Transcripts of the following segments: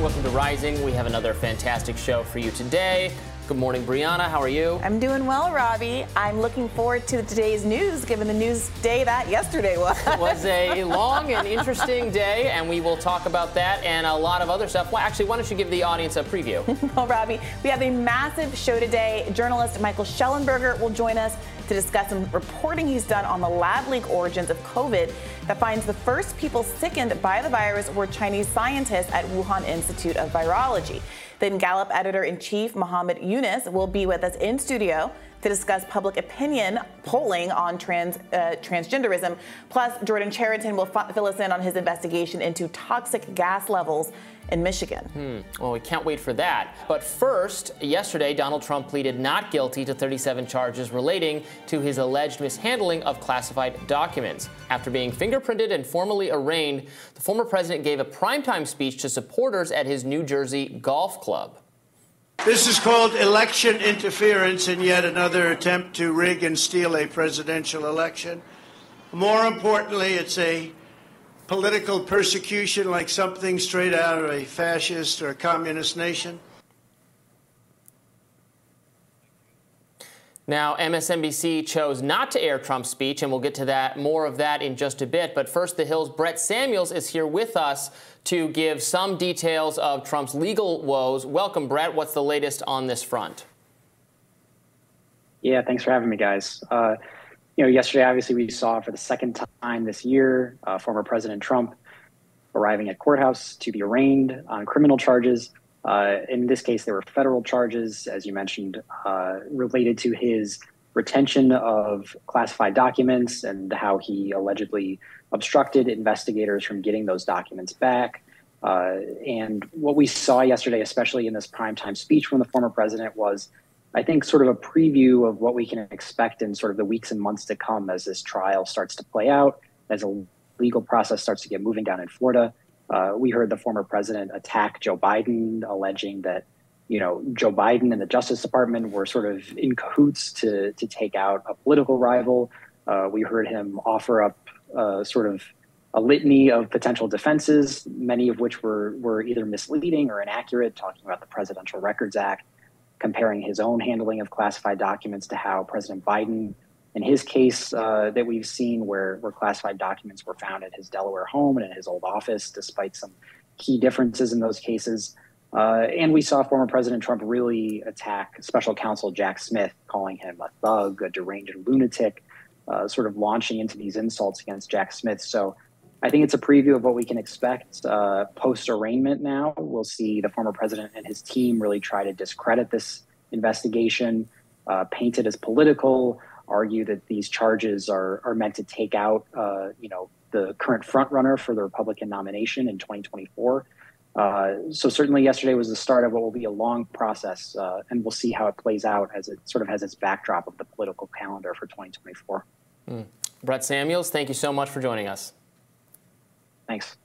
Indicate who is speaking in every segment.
Speaker 1: Welcome to Rising. We have another fantastic show for you today. Good morning, Briahna. How are you?
Speaker 2: I'm doing well, Robby. I'm looking forward to today's news, given the news day that yesterday was.
Speaker 1: It was a long and interesting day, and we will talk about that and a lot of other stuff. Well, actually, why don't you give the audience a preview?
Speaker 2: well, Robby, we have a massive show today. Journalist Michael Shellenberger will join us to discuss some reporting he's done on the lab leak origins of COVID that finds the first people sickened by the virus were Chinese scientists at Wuhan Institute of Virology. Then Gallup editor in chief Mohamed Younis will be with us in studio to discuss public opinion polling on trans, uh, transgenderism. Plus, Jordan Chariton will fill us in on his investigation into toxic gas levels in Michigan.
Speaker 1: Hmm. Well, we can't wait for that. But first, yesterday, Donald Trump pleaded not guilty to 37 charges relating to his alleged mishandling of classified documents. After being fingerprinted and formally arraigned, the former president gave a primetime speech to supporters at his New Jersey golf club.
Speaker 3: This is called election interference and yet another attempt to rig and steal a presidential election. More importantly, it's a political persecution like something straight out of a fascist or a communist nation?
Speaker 1: Now, MSNBC chose not to air Trump's speech, and we'll get to that more of that in just a bit. But first, The Hill's Brett Samuels is here with us to give some details of Trump's legal woes. Welcome, Brett. What's the latest on this front?
Speaker 4: Yeah, thanks for having me, guys. Uh, you know, yesterday, obviously, we saw for the second time this year uh, former President Trump arriving at courthouse to be arraigned on criminal charges. Uh, in this case, there were federal charges, as you mentioned, uh, related to his retention of classified documents and how he allegedly obstructed investigators from getting those documents back. Uh, and what we saw yesterday, especially in this primetime speech from the former president, was I think, sort of a preview of what we can expect in sort of the weeks and months to come as this trial starts to play out, as a legal process starts to get moving down in Florida. Uh, we heard the former president attack Joe Biden, alleging that you know Joe Biden and the Justice Department were sort of in cahoots to to take out a political rival. Uh, we heard him offer up uh, sort of a litany of potential defenses, many of which were were either misleading or inaccurate, talking about the Presidential Records Act comparing his own handling of classified documents to how President Biden, in his case uh, that we've seen, where, where classified documents were found at his Delaware home and in his old office, despite some key differences in those cases. Uh, and we saw former President Trump really attack special counsel Jack Smith, calling him a thug, a deranged lunatic, uh, sort of launching into these insults against Jack Smith. So I think it's a preview of what we can expect uh, post arraignment now. We'll see the former president and his team really try to discredit this investigation, uh, paint it as political, argue that these charges are, are meant to take out, uh, you know, the current frontrunner for the Republican nomination in 2024. Uh, so certainly yesterday was the start of what will be a long process, uh, and we'll see how it plays out as it sort of has its backdrop of the political calendar for 2024. Mm.
Speaker 1: Brett Samuels, thank you so much for joining us.
Speaker 4: Thanks.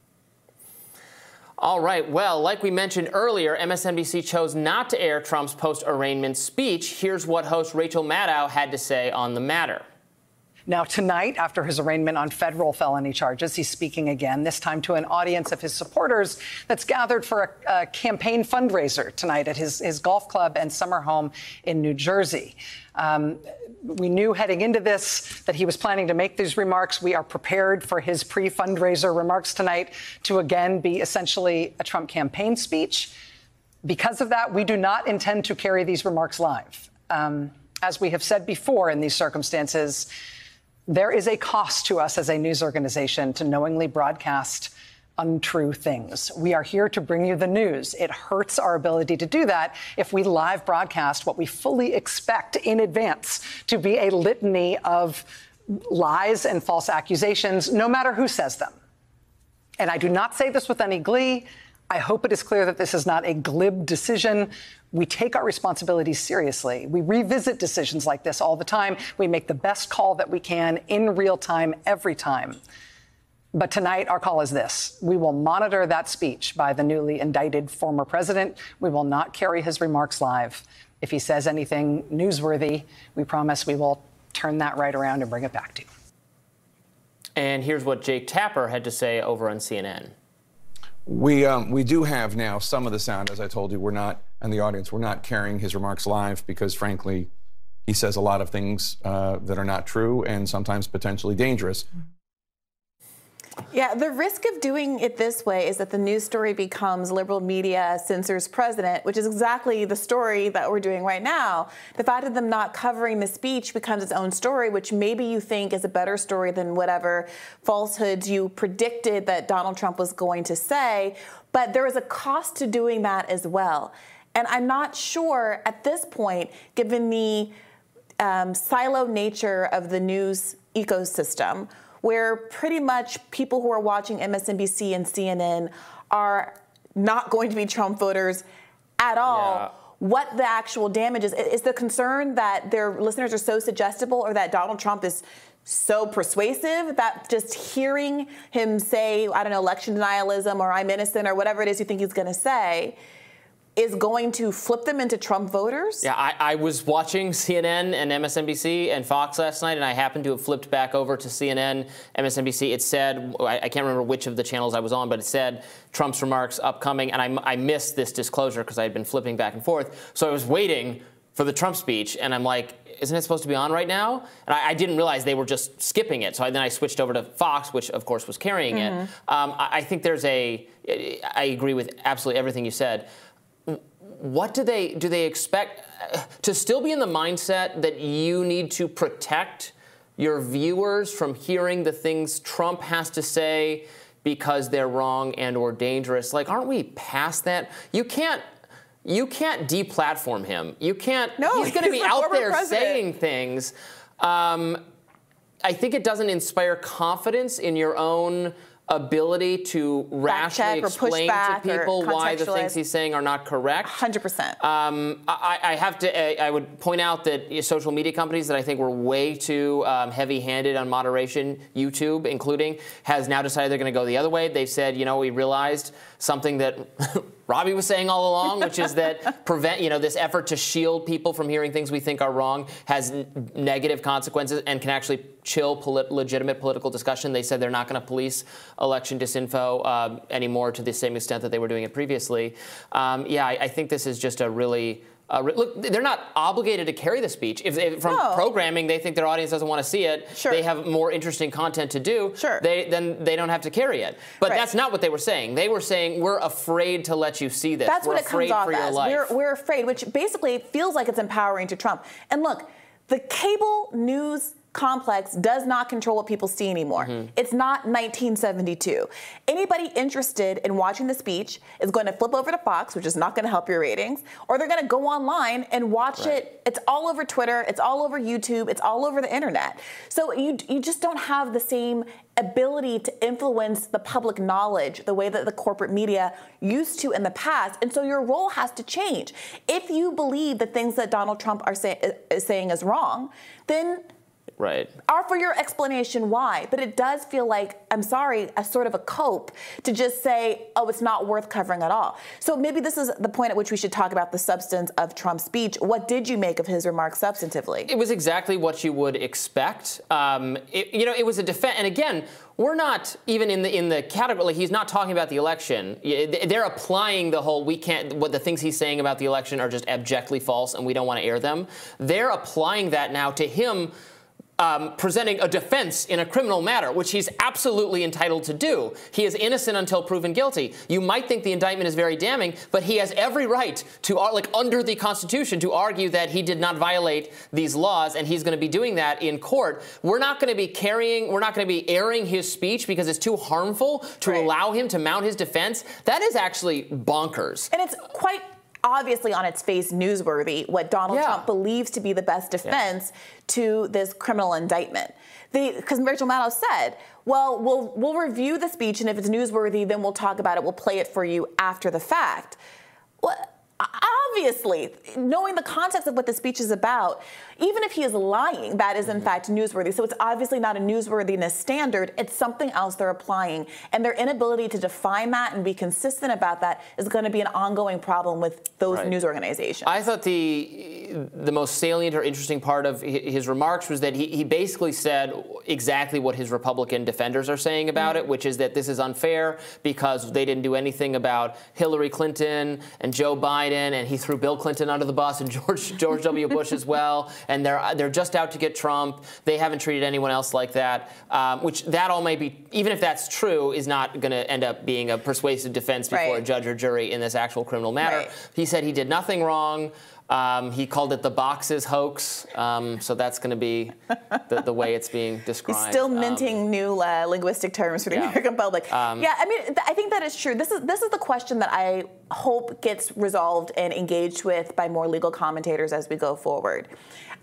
Speaker 1: All right. Well, like we mentioned earlier, MSNBC chose not to air Trump's post arraignment speech. Here's what host Rachel Maddow had to say on the matter.
Speaker 5: Now, tonight, after his arraignment on federal felony charges, he's speaking again, this time to an audience of his supporters that's gathered for a, a campaign fundraiser tonight at his, his golf club and summer home in New Jersey. Um, we knew heading into this that he was planning to make these remarks. We are prepared for his pre fundraiser remarks tonight to again be essentially a Trump campaign speech. Because of that, we do not intend to carry these remarks live. Um, as we have said before in these circumstances, there is a cost to us as a news organization to knowingly broadcast untrue things. We are here to bring you the news. It hurts our ability to do that if we live broadcast what we fully expect in advance to be a litany of lies and false accusations, no matter who says them. And I do not say this with any glee. I hope it is clear that this is not a glib decision. We take our responsibilities seriously. We revisit decisions like this all the time. We make the best call that we can in real time every time. But tonight, our call is this. We will monitor that speech by the newly indicted former president. We will not carry his remarks live. If he says anything newsworthy, we promise we will turn that right around and bring it back to you.
Speaker 1: And here's what Jake Tapper had to say over on CNN.
Speaker 6: We, um, we do have now some of the sound, as I told you. We're not, and the audience, we're not carrying his remarks live because, frankly, he says a lot of things uh, that are not true and sometimes potentially dangerous.
Speaker 2: Yeah, the risk of doing it this way is that the news story becomes liberal media censors president, which is exactly the story that we're doing right now. The fact of them not covering the speech becomes its own story, which maybe you think is a better story than whatever falsehoods you predicted that Donald Trump was going to say. But there is a cost to doing that as well. And I'm not sure at this point, given the um, silo nature of the news ecosystem, where pretty much people who are watching MSNBC and CNN are not going to be Trump voters at all. Yeah. What the actual damage is. Is the concern that their listeners are so suggestible or that Donald Trump is so persuasive that just hearing him say, I don't know, election denialism or I'm innocent or whatever it is you think he's going to say, is going to flip them into Trump voters?
Speaker 1: Yeah, I, I, was watching CNN and MSNBC and Fox last night, and I happened to have flipped back over to CNN, MSNBC. It said, I, I can't remember which of the channels I was on, but it said Trump's remarks upcoming, and I, I missed this disclosure because I had been flipping back and forth. So I was waiting for the Trump speech, and I'm like, isn't it supposed to be on right now? And I, I, didn't realize they were just skipping it. So I, then I switched over to Fox, which of course was carrying mm-hmm. it. Um, I, I, think there's a. I agree with absolutely everything you said what do they do they expect to still be in the mindset that you need to protect your viewers from hearing the things Trump has to say because they're wrong and or dangerous? Like aren't we past that? You can't you can't deplatform him. You can't
Speaker 2: no,
Speaker 1: he's going to be out there president. saying things. Um, i think it doesn't inspire confidence in your own ability to rationally explain to people why the things he's saying are not correct.
Speaker 2: 100%.
Speaker 1: Um, I, I, have to, I would point out that social media companies that I think were way too um, heavy handed on moderation, YouTube including, has now decided they're going to go the other way. They've said, you know, we realized something that Robby was saying all along, which is that prevent, you know, this effort to shield people from hearing things we think are wrong has n- negative consequences and can actually chill polit- legitimate political discussion. They said they're not going to police election disinfo um, anymore to the same extent that they were doing it previously. Um, yeah, I, I think this is just a really uh, look, they're not obligated to carry the speech. If, from no. programming they think their audience doesn't want to see it, sure. they have more interesting content to do.
Speaker 2: Sure.
Speaker 1: They then they don't have to carry it. But right. that's not what they were saying. They were saying we're afraid to let you see this.
Speaker 2: That's
Speaker 1: we're
Speaker 2: what it comes off
Speaker 1: as.
Speaker 2: We're, we're afraid, which basically feels like it's empowering to Trump. And look, the cable news complex does not control what people see anymore. Mm-hmm. It's not 1972. Anybody interested in watching the speech is going to flip over to Fox, which is not going to help your ratings, or they're going to go online and watch right. it. It's all over Twitter, it's all over YouTube, it's all over the internet. So you you just don't have the same ability to influence the public knowledge the way that the corporate media used to in the past. And so your role has to change. If you believe the things that Donald Trump are say, is saying is wrong, then
Speaker 1: Right.
Speaker 2: for your explanation why. But it does feel like, I'm sorry, a sort of a cope to just say, oh, it's not worth covering at all. So maybe this is the point at which we should talk about the substance of Trump's speech. What did you make of his remarks substantively?
Speaker 1: It was exactly what you would expect. Um, it, you know, it was a defense. And again, we're not even in the in the category. Like He's not talking about the election. They're applying the whole we can't. What the things he's saying about the election are just abjectly false, and we don't want to air them. They're applying that now to him um, presenting a defense in a criminal matter, which he's absolutely entitled to do. He is innocent until proven guilty. You might think the indictment is very damning, but he has every right to, like under the Constitution, to argue that he did not violate these laws, and he's going to be doing that in court. We're not going to be carrying, we're not going to be airing his speech because it's too harmful to right. allow him to mount his defense. That is actually bonkers.
Speaker 2: And it's quite obviously on its face newsworthy what Donald yeah. Trump believes to be the best defense yeah. to this criminal indictment. Because Rachel Maddow said, well, we'll we'll review the speech, and if it's newsworthy, then we'll talk about it. We'll play it for you after the fact. Well, obviously, knowing the context of what the speech is about, even if he is lying, that is in mm-hmm. fact newsworthy. So it's obviously not a newsworthiness standard, it's something else they're applying. And their inability to define that and be consistent about that is going to be an ongoing problem with those right. news organizations.
Speaker 1: I thought the the most salient or interesting part of his remarks was that he, he basically said exactly what his Republican defenders are saying about mm-hmm. it, which is that this is unfair because they didn't do anything about Hillary Clinton and Joe Biden, and he threw Bill Clinton under the bus and George George W. Bush as well, and they're they're just out to get Trump. They haven't treated anyone else like that, um, which that all may be, even if that's true, is not going to end up being a persuasive defense before right. a judge or jury in this actual criminal matter. Right. He said he did nothing wrong. Um, he called it the boxes hoax, um, so that's going to be the, the, way it's being described.
Speaker 2: He's still minting um, new uh, linguistic terms for the yeah. American public. Um, yeah, I mean, th- I think that is true. This is this is the question that I hope gets resolved and engaged with by more legal commentators as we go forward.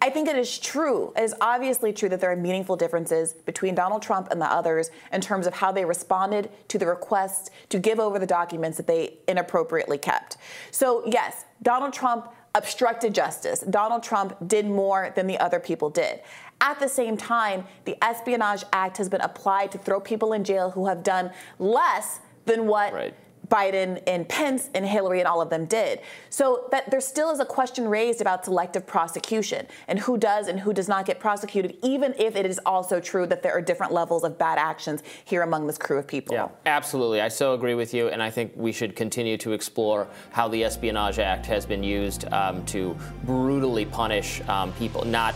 Speaker 2: I think it is true. It is obviously true that there are meaningful differences between Donald Trump and the others in terms of how they responded to the request to give over the documents that they inappropriately kept. So, yes, Donald Trump obstructed justice. Donald Trump did more than the other people did. At the same time, the Espionage Act has been applied to throw people in jail who have done less than what right. Biden and Pence and Hillary and all of them did. So that there still is a question raised about selective prosecution and who does and who does not get prosecuted, even if it is also true that there are different levels of bad actions here among this crew of people.
Speaker 1: Yeah, absolutely. I so agree with you, and I think we should continue to explore how the Espionage Act has been used um, to brutally punish um, people, not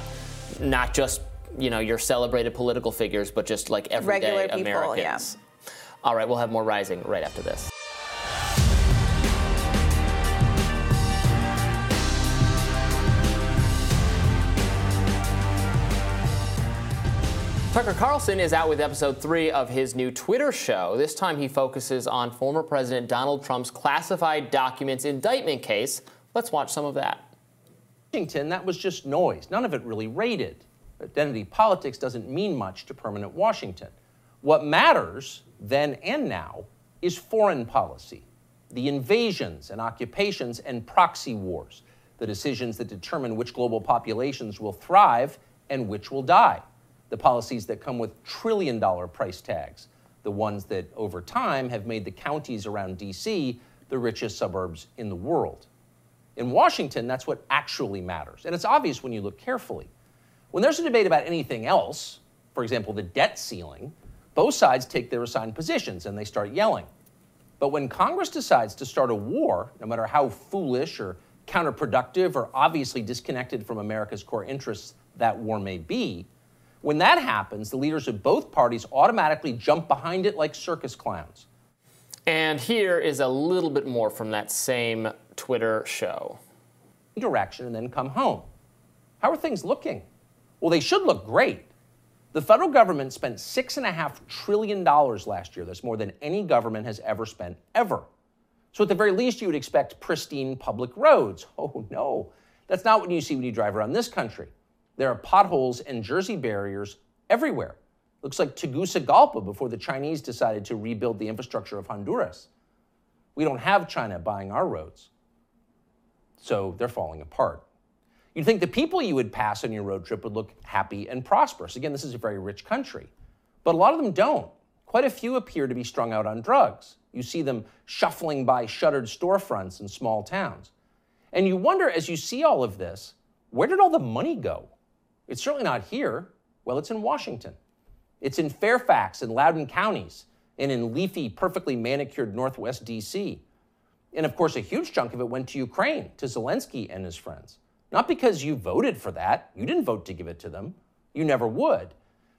Speaker 1: not just you know your celebrated political figures, but just like everyday
Speaker 2: Regular people,
Speaker 1: Americans. Yeah. All right, we'll have more rising right after this. Tucker Carlson is out with episode three of his new Twitter show. This time he focuses on former President Donald Trump's classified documents indictment case. Let's watch some of that.
Speaker 7: Washington, that was just noise. None of it really rated. Identity politics doesn't mean much to permanent Washington. What matters, then and now, is foreign policy the invasions and occupations and proxy wars, the decisions that determine which global populations will thrive and which will die the policies that come with trillion dollar price tags, the ones that over time have made the counties around DC the richest suburbs in the world. In Washington, that's what actually matters. And it's obvious when you look carefully. When there's a debate about anything else, for example, the debt ceiling, both sides take their assigned positions and they start yelling. But when Congress decides to start a war, no matter how foolish or counterproductive or obviously disconnected from America's core interests that war may be, when that happens, the leaders of both parties automatically jump behind it like circus clowns.
Speaker 1: And here is a little bit more from that same Twitter show.
Speaker 7: Direction and then come home. How are things looking? Well, they should look great. The federal government spent $6.5 trillion last year. That's more than any government has ever spent, ever. So, at the very least, you would expect pristine public roads. Oh, no. That's not what you see when you drive around this country. There are potholes and Jersey barriers everywhere. Looks like Tegucigalpa before the Chinese decided to rebuild the infrastructure of Honduras. We don't have China buying our roads. So they're falling apart. You'd think the people you would pass on your road trip would look happy and prosperous. Again, this is a very rich country. But a lot of them don't. Quite a few appear to be strung out on drugs. You see them shuffling by shuttered storefronts in small towns. And you wonder, as you see all of this, where did all the money go? It's certainly not here. Well, it's in Washington. It's in Fairfax and Loudoun counties, and in leafy, perfectly manicured Northwest DC. And of course, a huge chunk of it went to Ukraine, to Zelensky and his friends. Not because you voted for that, you didn't vote to give it to them, you never would,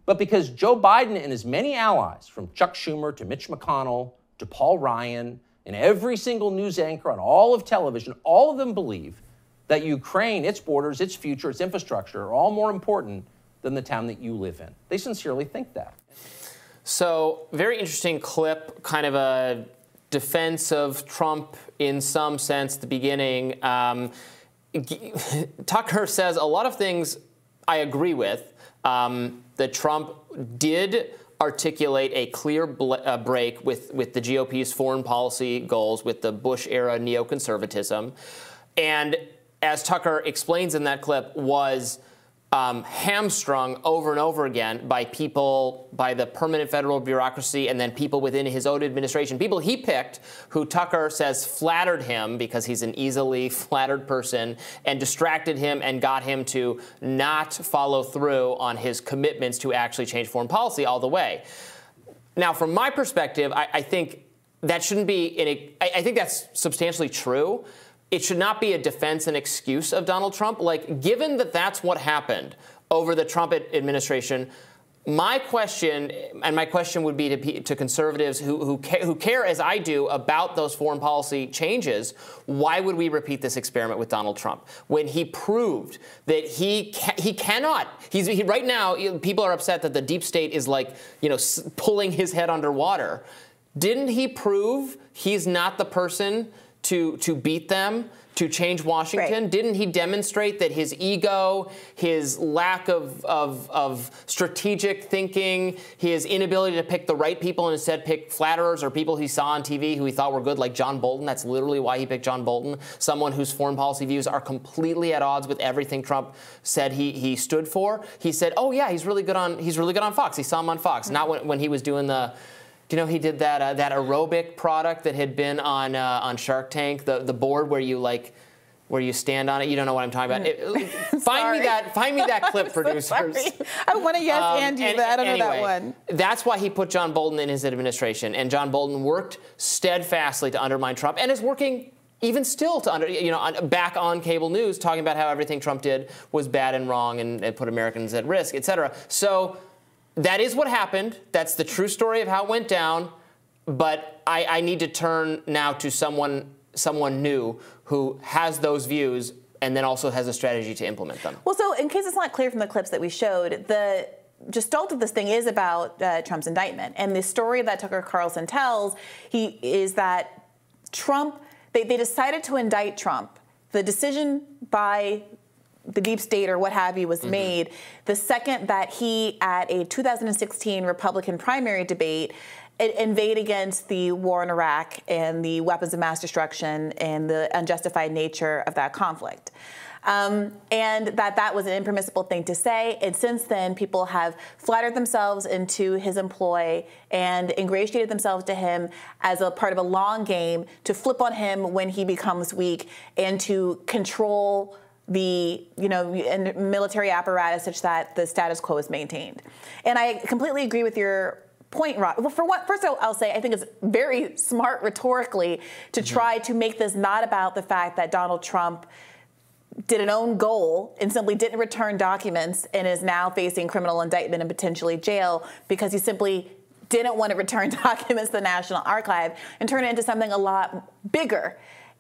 Speaker 7: but because Joe Biden and his many allies, from Chuck Schumer to Mitch McConnell to Paul Ryan, and every single news anchor on all of television, all of them believe that Ukraine, its borders, its future, its infrastructure are all more important than the town that you live in. They sincerely think that.
Speaker 1: So, very interesting clip, kind of a defense of Trump in some sense the beginning. Um, Tucker says a lot of things I agree with. Um, that Trump did articulate a clear bl- uh, break with, with the GOP's foreign policy goals, with the Bush era neoconservatism. And as Tucker explains in that clip, was um, hamstrung over and over again by people, by the permanent federal bureaucracy, and then people within his own administration. People he picked who Tucker says flattered him because he's an easily flattered person and distracted him and got him to not follow through on his commitments to actually change foreign policy all the way. Now, from my perspective, I, I think that shouldn't be, in a, I, I think that's substantially true it should not be a defense and excuse of Donald Trump. Like, given that that's what happened over the Trump administration, my question, and my question would be to, to conservatives who, who, ca- who, care as I do about those foreign policy changes, why would we repeat this experiment with Donald Trump when he proved that he ca- he cannot? He's he, right now. People are upset that the deep state is like you know s- pulling his head underwater. Didn't he prove he's not the person? To, to beat them, to change Washington? Right. Didn't he demonstrate that his ego, his lack of, of, of, strategic thinking, his inability to pick the right people and instead pick flatterers or people he saw on TV who he thought were good, like John Bolton? That's literally why he picked John Bolton, someone whose foreign policy views are completely at odds with everything Trump said he, he stood for. He said, "Oh yeah, he's really good on he's really good on Fox. He saw him on Fox, mm-hmm. not when, when he was doing the." Do you know he did that uh, that aerobic product that had been on uh, on Shark Tank, the the board where you like where you stand on it. You don't know what I'm talking about. It, find me that find me that clip, producers.
Speaker 2: I want to yes um, and you, but I don't
Speaker 1: anyway,
Speaker 2: know that one.
Speaker 1: That's why he put John Bolton in his administration, and John Bolton worked steadfastly to undermine Trump, and is working even still to under, you know back on cable news talking about how everything Trump did was bad and wrong and, and put Americans at risk, et cetera. So that is what happened. That's the true story of how it went down. But I, I need to turn now to someone someone new who has those views and then also has a strategy to implement them.
Speaker 2: Well, so in case it's not clear from the clips that we showed, the gestalt of this thing is about uh, Trump's indictment, and the story that Tucker Carlson tells he is that Trump they, they decided to indict Trump. The decision by the deep state or what have you was mm-hmm. made the second that he, at a 2016 Republican primary debate, invade against the war in Iraq and the weapons of mass destruction and the unjustified nature of that conflict. Um, and that that was an impermissible thing to say. And since then, people have flattered themselves into his employ and ingratiated themselves to him as a part of a long game to flip on him when he becomes weak and to control the you know and military apparatus such that the status quo is maintained. And I completely agree with your point, Rod. Well, for what? First, I'll, I'll say I think it's very smart rhetorically to mm-hmm. try to make this not about the fact that Donald Trump did an own goal and simply didn't return documents and is now facing criminal indictment and potentially jail because he simply didn't want to return documents to the National Archive and turn it into something a lot bigger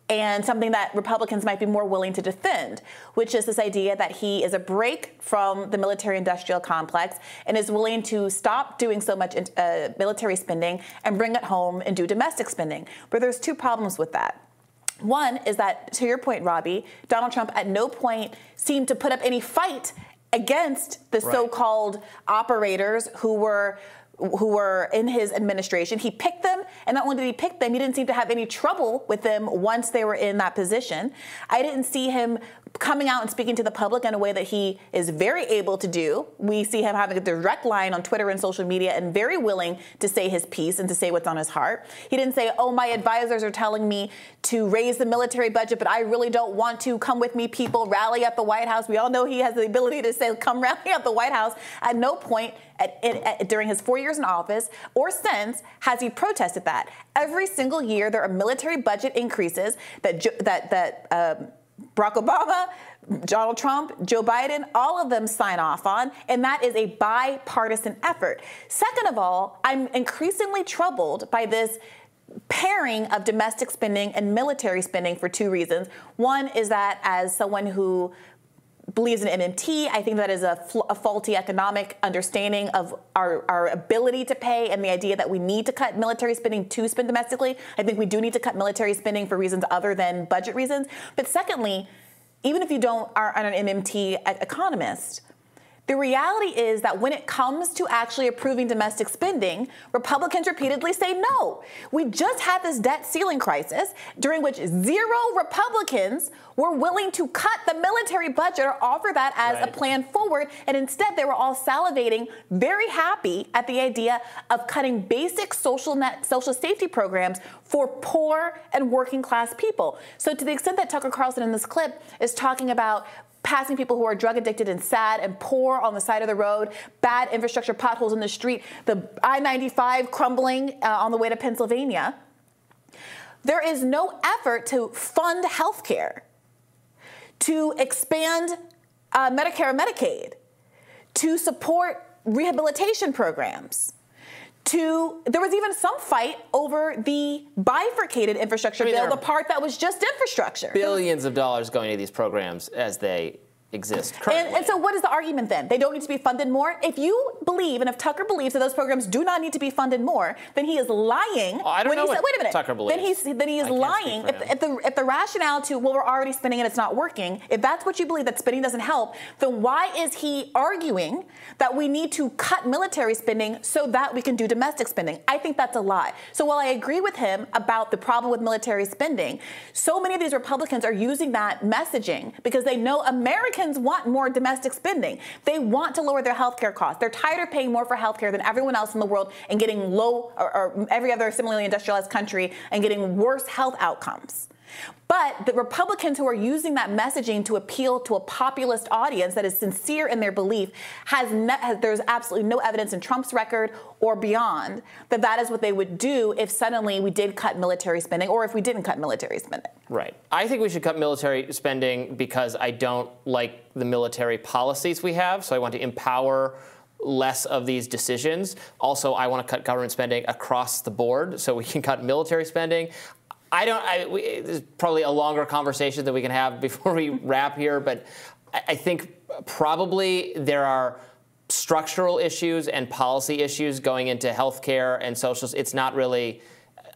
Speaker 2: and something that Republicans might be more willing to defend, which is this idea that he is a break from the military industrial complex and is willing to stop doing so much uh, military spending and bring it home and do domestic spending. But there's two problems with that. One is that, to your point, Robby, Donald Trump at no point seemed to put up any fight against the right. so-called operators who were who were in his administration. He picked them, and not only did he pick them, he didn't seem to have any trouble with them once they were in that position. I didn't see him coming out and speaking to the public in a way that he is very able to do. We see him having a direct line on Twitter and social media and very willing to say his piece and to say what's on his heart. He didn't say, Oh, my advisors are telling me to raise the military budget, but I really don't want to. Come with me, people, rally at the White House. We all know he has the ability to say, Come rally at the White House. At no point at, at, at, during his four years in office or since has he protested that. Every single year, there are military budget increases that, that, that um, Barack Obama, Donald Trump, Joe Biden, all of them sign off on, and that is a bipartisan effort. Second of all, I'm increasingly troubled by this pairing of domestic spending and military spending for two reasons. One is that as someone who believes in MMT. I think that is a, a, faulty economic understanding of our, our ability to pay and the idea that we need to cut military spending to spend domestically. I think we do need to cut military spending for reasons other than budget reasons. But secondly, even if you don't are an MMT economist, The reality is that when it comes to actually approving domestic spending, Republicans repeatedly say no. We just had this debt ceiling crisis during which zero Republicans were willing to cut the military budget or offer that as right. a plan forward. And instead, they were all salivating, very happy at the idea of cutting basic social net, social safety programs for poor and working class people. So, to the extent that Tucker Carlson in this clip is talking about passing people who are drug addicted and sad and poor on the side of the road, bad infrastructure, potholes in the street, the I 95 crumbling uh, on the way to Pennsylvania. There is no effort to fund health care, to expand uh, Medicare and Medicaid, to support rehabilitation programs to there was even some fight over the bifurcated infrastructure I mean, bill, the part that was just infrastructure.
Speaker 1: Billions of dollars going to these programs as they exist
Speaker 2: and, and, so what is the argument then? They don't need to be funded more? If you believe and if tucker believes that those programs do not need to be funded more then he is lying
Speaker 1: oh, I don't know
Speaker 2: he
Speaker 1: said,
Speaker 2: wait a minute.
Speaker 1: Tucker believes.
Speaker 2: then he's then he is lying. if, if, the if the rationale to well we're already spending and it's not working if that's what you believe that spending doesn't help then why is he arguing that we need to cut military spending so that we can do domestic spending? I think that's a lie. So while i agree with him about the problem with military spending so many of these republicans are using that messaging because they know america Americans want more domestic spending. They want to lower their healthcare costs. They're tired of paying more for healthcare than everyone else in the world and getting low, or, or every other similarly industrialized country, and getting worse health outcomes. But the Republicans who are using that messaging to appeal to a populist audience that is sincere in their belief has, ne- has, there's absolutely no evidence in Trump's record or beyond that that is what they would do if suddenly we did cut military spending or if we didn't cut military spending.
Speaker 1: Right. I think we should cut military spending because I don't like the military policies we have, so I want to empower less of these decisions. Also, I want to cut government spending across the board so we can cut military spending. I don't. I, we, there's probably a longer conversation that we can have before we wrap here, but I, I think probably there are structural issues and policy issues going into healthcare and social. It's not really.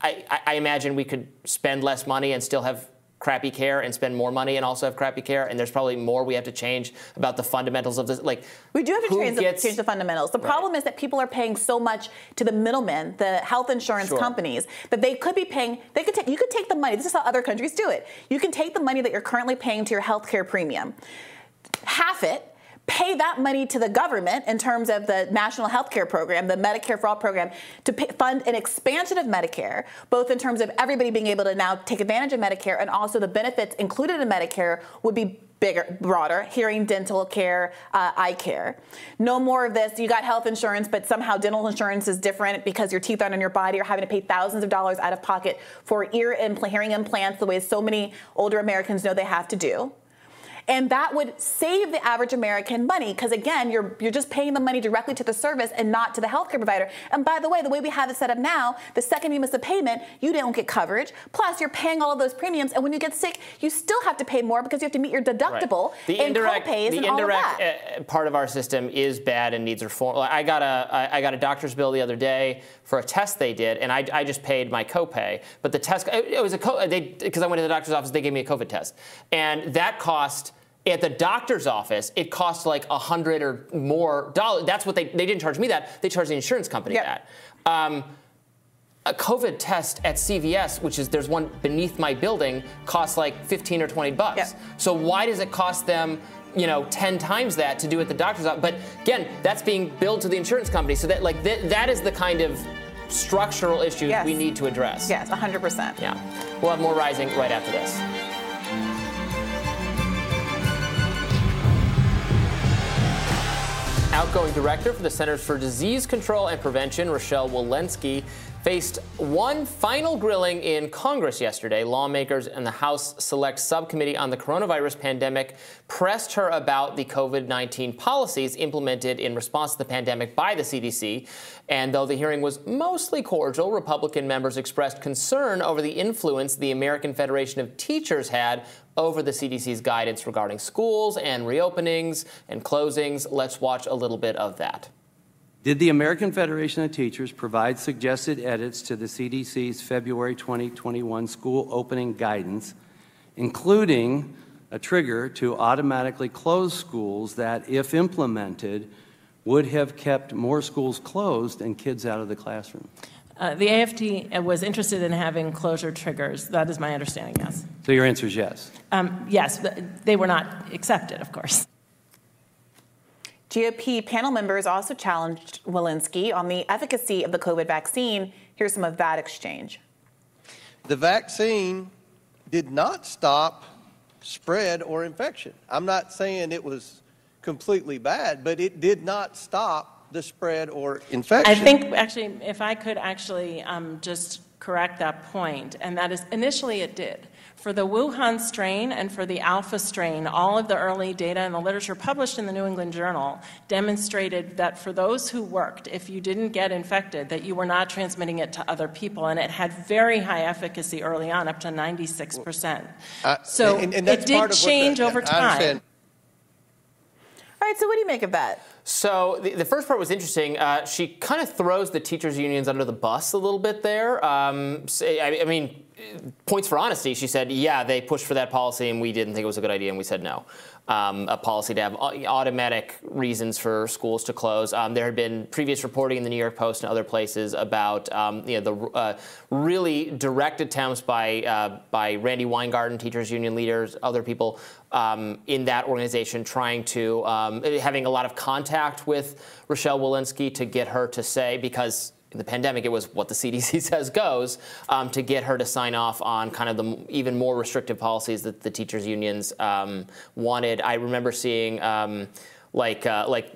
Speaker 1: I, I imagine we could spend less money and still have crappy care and spend more money and also have crappy care. And there's probably more we have to change about the fundamentals of this. Like
Speaker 2: we do have to change, gets, the, change the fundamentals. The right. problem is that people are paying so much to the middlemen, the health insurance sure. companies, that they could be paying. They could take. You could take the money. This is how other countries do it. You can take the money that you're currently paying to your health care premium, half it pay that money to the government in terms of the national health care program, the Medicare for All program, to pay, fund an expansion of Medicare, both in terms of everybody being able to now take advantage of Medicare and also the benefits included in Medicare would be bigger, broader, hearing, dental care, uh, eye care. No more of this. You got health insurance, but somehow dental insurance is different because your teeth aren't in your body. You're having to pay thousands of dollars out of pocket for ear and hearing implants, the way so many older Americans know they have to do. And that would save the average American money because again, you're you're just paying the money directly to the service and not to the healthcare provider. And by the way, the way we have it set up now, the second you miss a payment, you don't get coverage. Plus, you're paying all of those premiums, and when you get sick, you still have to pay more because you have to meet your deductible right.
Speaker 1: the
Speaker 2: and
Speaker 1: indirect,
Speaker 2: co-pays
Speaker 1: the
Speaker 2: and
Speaker 1: indirect
Speaker 2: all of that.
Speaker 1: Uh, part of our system is bad and needs reform. I got a I got a doctor's bill the other day for a test they did, and I, I just paid my copay. But the test it was a because I went to the doctor's office, they gave me a COVID test, and that cost at the doctor's office, it costs like a hundred or more dollars. That's what they they didn't charge me that. They charged the insurance company yep. that. Um, a COVID test at CVS, which is there's one beneath my building, costs like 15 or 20 bucks. Yep. So why does it cost them, you know, 10 times that to do at the doctor's office? But again, that's being billed to the insurance company. So that like th- that is the kind of structural issues yes. we need to address.
Speaker 2: Yes, 100%.
Speaker 1: Yeah. We'll have more rising right after this. Outgoing director for the Centers for Disease Control and Prevention, Rochelle Walensky, faced one final grilling in Congress yesterday. Lawmakers and the House Select Subcommittee on the Coronavirus Pandemic pressed her about the COVID 19 policies implemented in response to the pandemic by the CDC. And though the hearing was mostly cordial, Republican members expressed concern over the influence the American Federation of Teachers had over the CDC's guidance regarding schools and reopenings and closings. Let's watch a little bit of that.
Speaker 8: Did the American Federation of Teachers provide suggested edits to the CDC's February 2021 school opening guidance, including a trigger to automatically close schools that, if implemented, would have kept more schools closed and kids out of the classroom?
Speaker 9: Uh, the AFT was interested in having closure triggers. That is my understanding, yes.
Speaker 8: So your answer is yes.
Speaker 9: Um, yes, they were not accepted, of course.
Speaker 2: GOP panel members also challenged Walensky on the efficacy of the COVID vaccine. Here's some of that exchange.
Speaker 10: The vaccine did not stop spread or infection. I'm not saying it was completely bad, but it did not stop the spread or infection.
Speaker 9: I think, actually, if I could actually um, just correct that point, and that is initially it did. For the Wuhan strain and for the alpha strain, all of the early data and the literature published in the New England Journal demonstrated that for those who worked, if you didn't get infected, that you were not transmitting it to other people, and it had very high efficacy early on, up to 96%. Uh, so and, and it did change the, over time.
Speaker 2: All right, so what do you make of that?
Speaker 1: So the, the first part was interesting. Uh, she kind of throws the teachers' unions under the bus a little bit there. Um, I, I, mean, points for honesty. She said, yeah, they pushed for that policy and we didn't think it was a good idea and we said no um, a policy to have automatic reasons for schools to close. Um, there had been previous reporting in the New York Post and other places about um, you know, the uh, really direct attempts by uh, by Randi Weingarten, teachers union leaders, other people um, in that organization, trying to um, having a lot of contact with Rochelle Walensky to get her to say because in the pandemic, it was what the CDC says goes um, to get her to sign off on kind of the even more restrictive policies that the teachers' unions um, wanted. I remember seeing. Um, like uh, like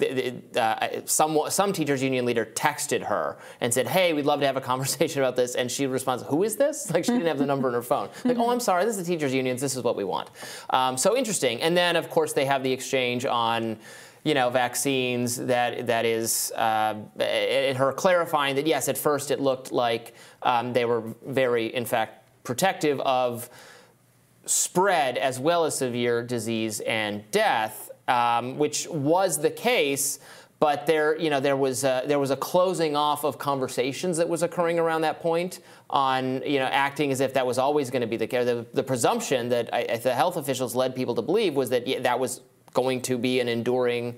Speaker 1: uh, some some teachers union leader texted her and said, "Hey, we'd love to have a conversation about this," and she responds, "Who is this?" Like she didn't have the number in her phone. Like, "Oh, I'm sorry, this is the teachers unions. This is what we want." Um, so interesting. And then of course they have the exchange on you know, vaccines that that is uh, her clarifying that yes, at first it looked like um, they were very, in fact, protective of spread as well as severe disease and death, um, which was the case. But there, you know, there was a, there was a closing off of conversations that was occurring around that point on, you know, acting as if that was always going to be the case. The, the presumption that I, the health officials led people to believe was that yeah, that was going to be an enduring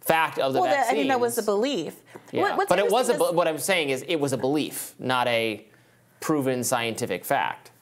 Speaker 1: fact of the
Speaker 2: well,
Speaker 1: vaccine.
Speaker 2: I think that was a belief.
Speaker 1: Yeah.
Speaker 2: What,
Speaker 1: but it was a, is, what I'm saying is it was a belief, not a proven scientific fact.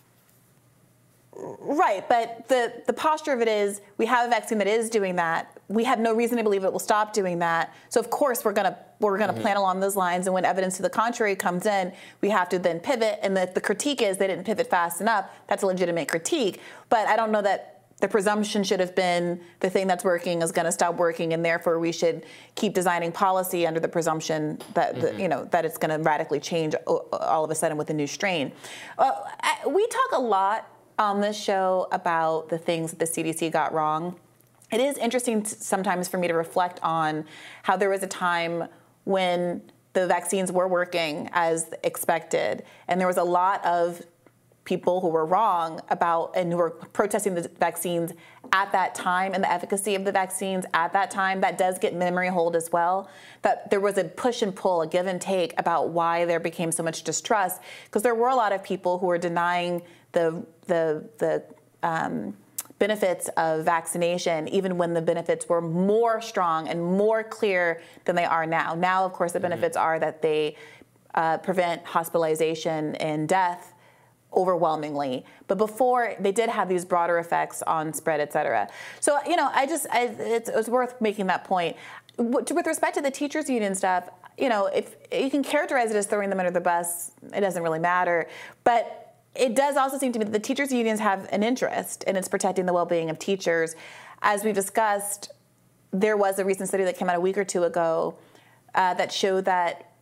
Speaker 2: Right, but the, the posture of it is we have a vaccine that is doing that. We have no reason to believe it will stop doing that. So of course we're gonna we're gonna mm-hmm. plan along those lines. And when evidence to the contrary comes in, we have to then pivot. And the, the critique is they didn't pivot fast enough. That's a legitimate critique. But I don't know that the presumption should have been the thing that's working is going to stop working, and therefore we should keep designing policy under the presumption that mm-hmm. the, you know that it's going to radically change all of a sudden with a new strain. Uh, we talk a lot on this show about the things that the CDC got wrong. It is interesting sometimes for me to reflect on how there was a time when the vaccines were working as expected, and there was a lot of people who were wrong about and who were protesting the vaccines at that time and the efficacy of the vaccines at that time that does get memory hold as well that there was a push and pull a give and take about why there became so much distrust because there were a lot of people who were denying the the the um, benefits of vaccination, even when the benefits were more strong and more clear than they are now. Now, of course, the mm-hmm. benefits mm-hmm. are that they uh, prevent hospitalization and death overwhelmingly. But before, they did have these broader effects on spread, et cetera. So, you know, I just, I, it's, it's worth making that point. With respect to the teachers union stuff, you know, if you can characterize it as throwing them under the bus, it doesn't really matter. But it does also seem to me that the teachers unions have an interest in it's protecting the well-being of teachers. As we've discussed, there was a recent study that came out a week or two ago uh, that showed that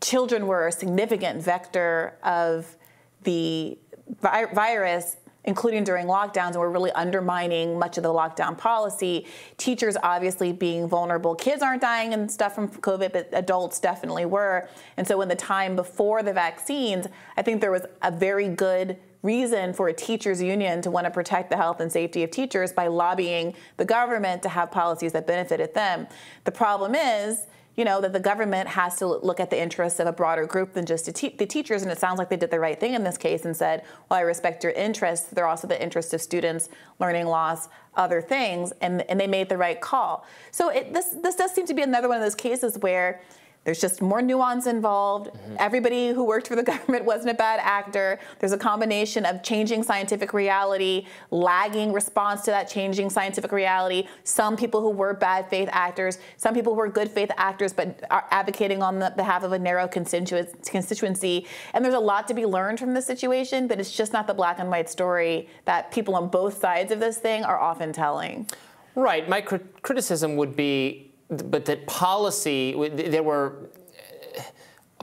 Speaker 2: children were a significant vector of the vi- virus including during lockdowns, and we're really undermining much of the lockdown policy. Teachers obviously being vulnerable. Kids aren't dying and stuff from COVID, but adults definitely were. And so, in the time before the vaccines, I think there was a very good reason for a teachers union to want to protect the health and safety of teachers by lobbying the government to have policies that benefited them. The problem is, you know, that the government has to look at the interests of a broader group than just the, te- the teachers. And it sounds like they did the right thing in this case and said, well, I respect your interests. They're also the interests of students, learning loss, other things. And, and they made the right call. So it, this, this does seem to be another one of those cases where there's just more nuance involved. Mm-hmm. Everybody who worked for the government wasn't a bad actor. There's a combination of changing scientific reality, lagging response to that changing scientific reality. Some people who were bad faith actors, some people who were good faith actors, but are advocating on the behalf of a narrow constituency. And there's a lot to be learned from this situation, but it's just not the black and white story that people on both sides of this thing are often telling.
Speaker 1: Right. My criticism would be but that policy, there were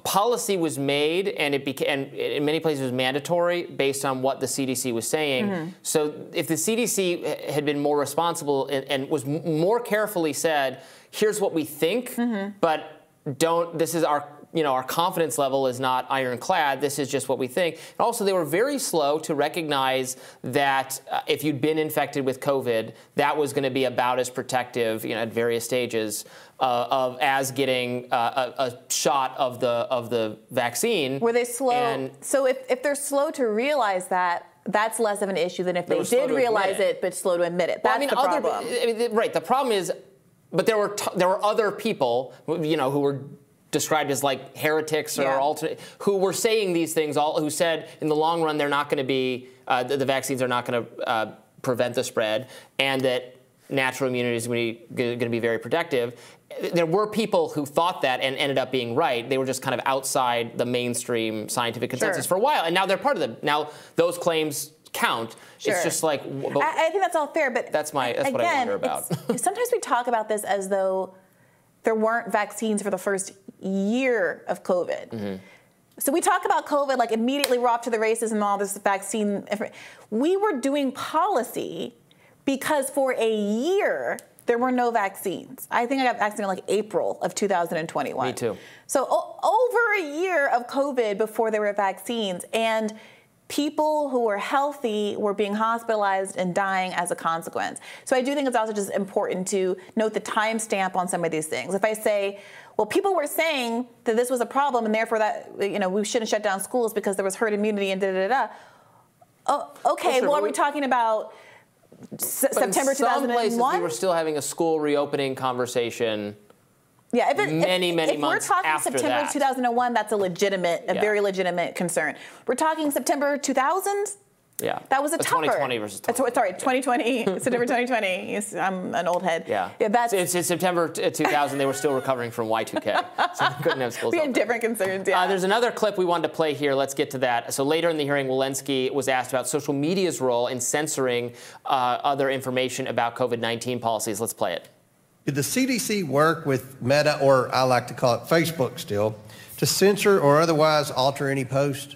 Speaker 1: policy was made and it became and in many places was mandatory based on what the CDC was saying. Mm-hmm. So if the CDC had been more responsible and, and was more carefully said, here's what we think, mm-hmm. but don't this is our you know, our confidence level is not ironclad. This is just what we think. And also, they were very slow to recognize that uh, if you'd been infected with COVID, that was going to be about as protective, you know, at various stages uh, of as getting uh, a, a, shot of the of the vaccine.
Speaker 2: Were they slow? And so if, if they're slow to realize that, that's less of an issue than if they, they did realize it. it. but slow to admit it. That's well, I mean, the
Speaker 1: other,
Speaker 2: problem.
Speaker 1: I mean, right. The problem is, but there were t- there were other people, you know, who were described as like heretics or yeah. alternate, who were saying these things, all who said in the long run they're not going to be, uh, the, the, vaccines are not going to uh, prevent the spread, and that natural immunity is going to be very protective. There were people who thought that and ended up being right. They were just kind of outside the mainstream scientific consensus sure. for a while, and now they're part of them. Now those claims count.
Speaker 2: Sure.
Speaker 1: It's just like
Speaker 2: I, I, think that's all fair, but
Speaker 1: that's my that's
Speaker 2: again,
Speaker 1: what I wonder about.
Speaker 2: sometimes we talk about this as though there weren't vaccines for the first year of COVID. Mm-hmm. So we talk about COVID like immediately we're off to the races and all this vaccine. We were doing policy because for a year there were no vaccines. I think I got vaccinated like April of 2021.
Speaker 1: Me too.
Speaker 2: So o- over a year of COVID before there were vaccines and people who were healthy were being hospitalized and dying as a consequence. So I do think it's also just important to note the timestamp on some of these things. If I say, well, people were saying that this was a problem and therefore that you know we shouldn't shut down schools because there was herd immunity and da da da. da. Oh, okay, sure, well, are we talking about S- September 2001? Some places we
Speaker 1: were still having a school reopening conversation
Speaker 2: yeah,
Speaker 1: if it, many,
Speaker 2: if,
Speaker 1: many
Speaker 2: if
Speaker 1: months
Speaker 2: we're talking September
Speaker 1: that.
Speaker 2: 2001, that's a legitimate, a
Speaker 1: yeah.
Speaker 2: very legitimate concern. We're talking September 2000.
Speaker 1: Yeah,
Speaker 2: that was a, tougher.
Speaker 1: 2020 versus 2020.
Speaker 2: sorry, 2020, September 2020. I'm an old head.
Speaker 1: Yeah,
Speaker 2: yeah that's
Speaker 1: it's, it's September 2000. they were still recovering from Y2K, so they couldn't have schools.
Speaker 2: We had different concerns. Yeah.
Speaker 1: Uh, there's another clip we wanted to play here. Let's get to that. So later in the hearing, Walensky was asked about social media's role in censoring uh, other information about COVID-19 policies. Let's play it.
Speaker 10: Did the CDC work with Meta, or I like to call it Facebook still, to censor or otherwise alter any post?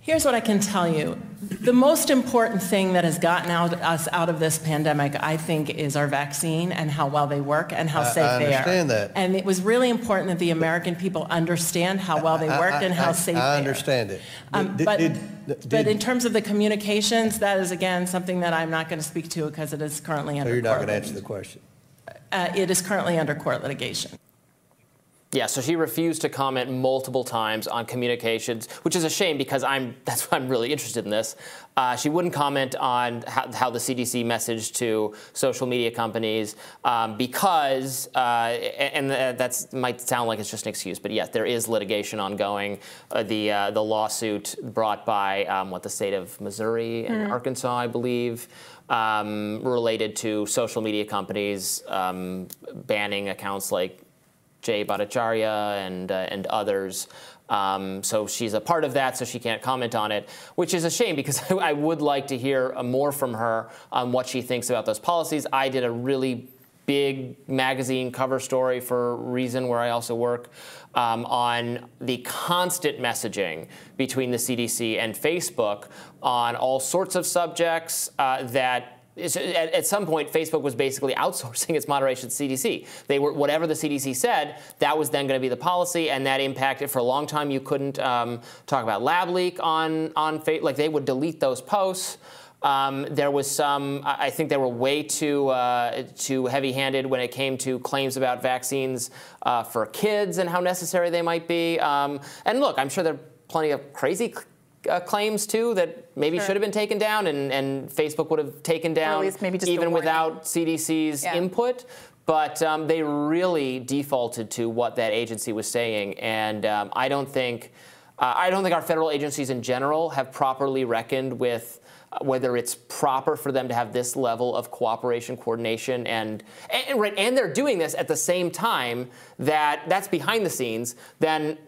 Speaker 9: Here's what I can tell you. The most important thing that has gotten out, us out of this pandemic, I think, is our vaccine and how well they work and how safe
Speaker 10: I
Speaker 9: they are.
Speaker 10: I understand that.
Speaker 9: And it was really important that the American people understand how well they worked and how safe
Speaker 10: I,
Speaker 9: they
Speaker 10: are. I understand it.
Speaker 9: Um,
Speaker 10: did,
Speaker 9: but,
Speaker 10: did, did,
Speaker 9: but in terms of the communications, that is, again, something that I'm not going to speak to because it is currently under
Speaker 10: so you're not
Speaker 9: going to
Speaker 10: answer the question.
Speaker 9: Uh, it is currently under court litigation.
Speaker 1: Yeah, so she refused to comment multiple times on communications, which is a shame because I'm that's why I'm really interested in this. Uh, she wouldn't comment on how, how, the CDC messaged to social media companies um, because, uh, and that might sound like it's just an excuse, but yes, there is litigation ongoing. Uh, the uh, the lawsuit brought by um, what the state of Missouri and mm. Arkansas, I believe um, related to social media companies um, banning accounts like Jay Bhattacharya and uh, and others. Um, so she's a part of that, so she can't comment on it, which is a shame because I would like to hear more from her on what she thinks about those policies. I did a really big magazine cover story for Reason, where I also work, um, on the constant messaging between the CDC and Facebook on all sorts of subjects uh, that at, some point, Facebook was basically outsourcing its moderation to CDC. They were whatever the CDC said, that was then going to be the policy, and that impacted for a long time. You couldn't um, talk about lab leak on on Facebook. Like they would delete those posts. Um, there was some, I think they were way too, uh, too heavy handed when it came to claims about vaccines uh, for kids and how necessary they might be. Um, and look, I'm sure there are plenty of crazy uh, claims too that maybe
Speaker 2: Sure.
Speaker 1: should have been taken down and, and Facebook would have taken down
Speaker 2: least maybe just
Speaker 1: even without CDC's
Speaker 2: Yeah.
Speaker 1: input. But um, they really defaulted to what that agency was saying, and um, I don't think uh, I don't think our federal agencies in general have properly reckoned with whether it's proper for them to have this level of cooperation, coordination, and, and right, and they're doing this at the same time that that's behind the scenes. Then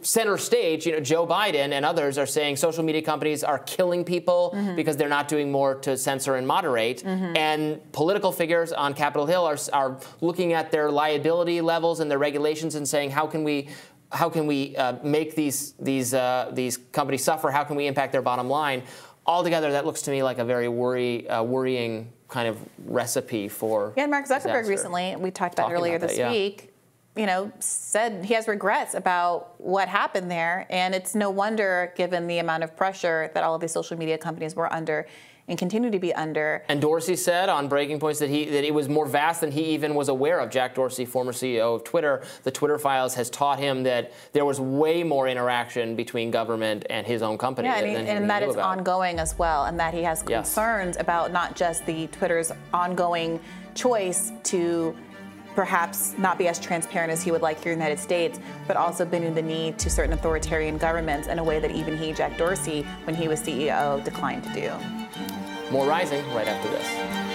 Speaker 1: center stage, you know, Joe Biden and others are saying social media companies are killing people because they're not doing more to censor and moderate. And political figures on Capitol Hill are, are looking at their liability levels and their regulations and saying, how can we how can we uh, make these these uh, these companies suffer? How can we impact their bottom line? Altogether, that looks to me like a very worry, uh, worrying kind of recipe for.
Speaker 2: Yeah, Mark Zuckerberg
Speaker 1: disaster.
Speaker 2: recently, we talked about
Speaker 1: Talking
Speaker 2: earlier
Speaker 1: about
Speaker 2: this
Speaker 1: that, yeah.
Speaker 2: week, you know, said he has regrets about what happened there. And it's no wonder, given the amount of pressure that all of these social media companies were under and continue to be under.
Speaker 1: And Dorsey said on Breaking Points that he that it was more vast than he even was aware of. Jack Dorsey, former CEO of Twitter, the Twitter files has taught him that there was way more interaction between government and his own company
Speaker 2: Yeah,
Speaker 1: than,
Speaker 2: and, he- and that it's
Speaker 1: about.
Speaker 2: ongoing as well, and that he has
Speaker 1: Yes.
Speaker 2: concerns about not just the Twitter's ongoing choice to perhaps not be as transparent as he would like here in the United States, but also bending the knee to certain authoritarian governments in a way that even he, Jack Dorsey, when he was CEO, declined to do.
Speaker 1: More rising right after this.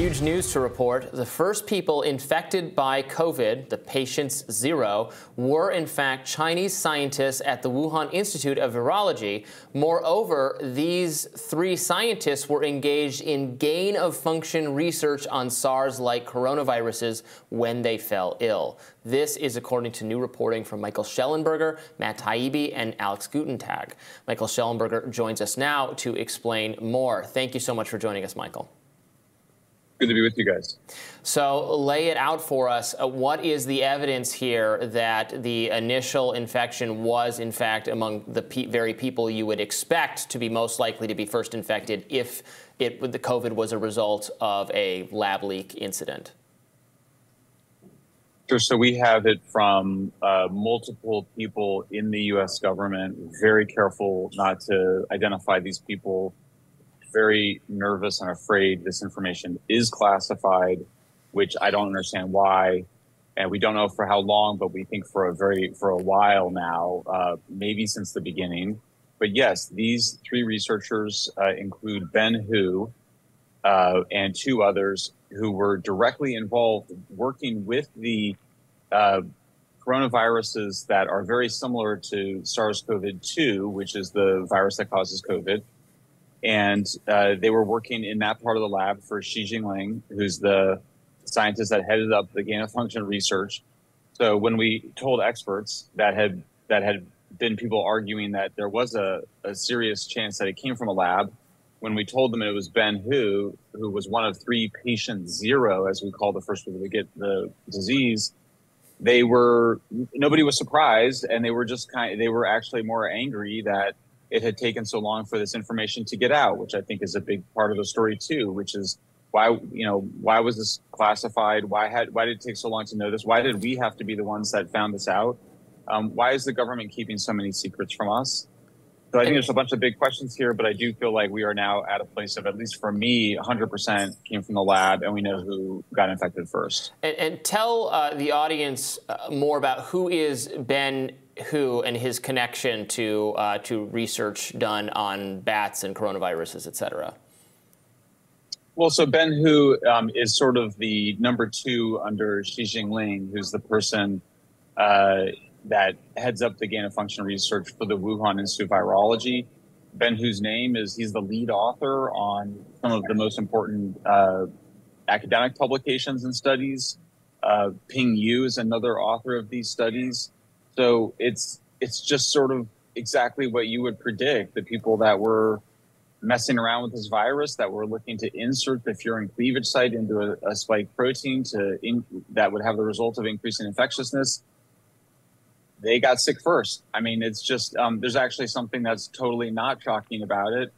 Speaker 1: Huge news to report. The first people infected by COVID, the patients zero, were in fact Chinese scientists at the Wuhan Institute of Virology. Moreover, these three scientists were engaged in gain of function research on SARS like coronaviruses when they fell ill. This is according to new reporting from Michael Shellenberger, Matt Taibbi, and Alex Gutentag. Michael Shellenberger joins us now to explain more. Thank you so much for joining us, Michael.
Speaker 11: Good to be with you guys.
Speaker 1: So lay it out for us. Uh, what is the evidence here that the initial infection was, in fact, among the pe- very people you would expect to be most likely to be first infected if it, the COVID was a result of a lab leak incident?
Speaker 11: Sure. So we have it from uh, multiple people in the U.S. government. Very careful not to identify these people. Very nervous and afraid this information is classified, which I don't understand why, and we don't know for how long, but we think for a very for a while now, uh, maybe since the beginning. But yes, these three researchers uh, include Ben Hu uh, and two others who were directly involved working with the uh, coronaviruses that are very similar to SARS-CoV-2, which is the virus that causes COVID. And uh, they were working in that part of the lab for Shi Zhengli, who's the scientist that headed up the gain of function research. So when we told experts that had that had been people arguing that there was a, a serious chance that it came from a lab, when we told them it was Ben Hu, who was one of three patient zero, as we call the first people to get the disease, they were nobody was surprised, and they were just kind. they were actually more angry that it had taken so long for this information to get out, which I think is a big part of the story too. Which is why you know why was this classified? Why had why did it take so long to know this? Why did we have to be the ones that found this out? Um, why is the government keeping so many secrets from us? So I think there's a bunch of big questions here, but I do feel like we are now at a place of, at least for me, 100% came from the lab, and we know who got infected first.
Speaker 1: And, and tell uh, the audience uh, more about who is Ben Hu and his connection to uh, to research done on bats and coronaviruses, et cetera.
Speaker 11: Well, so Ben Hu um, is sort of the number two under Shi Zhengli, who's the person uh, that heads up the gain of function research for the Wuhan Institute of Virology. Ben Hu's name is he's the lead author on some of the most important uh, academic publications and studies. Uh, Ping Yu is another author of these studies. So it's it's just sort of exactly what you would predict. The people that were messing around with this virus, that were looking to insert the furin cleavage site into a, a spike protein to in, that would have the result of increasing infectiousness they got sick first. I mean, it's just um, there's actually something that's totally not shocking about it.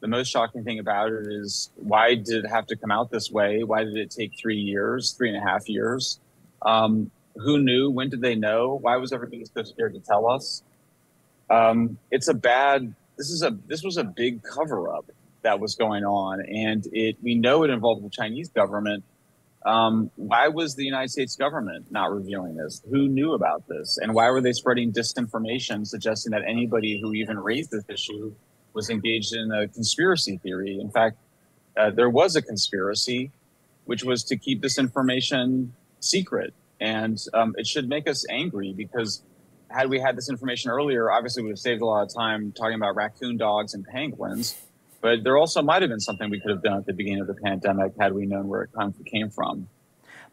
Speaker 11: The most shocking thing about it is why did it have to come out this way? Why did it take three years, three and a half years? Um, who knew? When did they know? Why was everybody so scared to tell us? Um, it's a bad. This is a this was a big cover up that was going on, and it we know it involved the Chinese government. Um, why was the United States government not revealing this? Who knew about this, and why were they spreading disinformation suggesting that anybody who even raised this issue was engaged in a conspiracy theory? In fact, uh, there was a conspiracy, which was to keep this information secret, and um, it should make us angry because had we had this information earlier, obviously we would have saved a lot of time talking about raccoon dogs and penguins. But there also might have been something we could have done at the beginning of the pandemic had we known where it came from.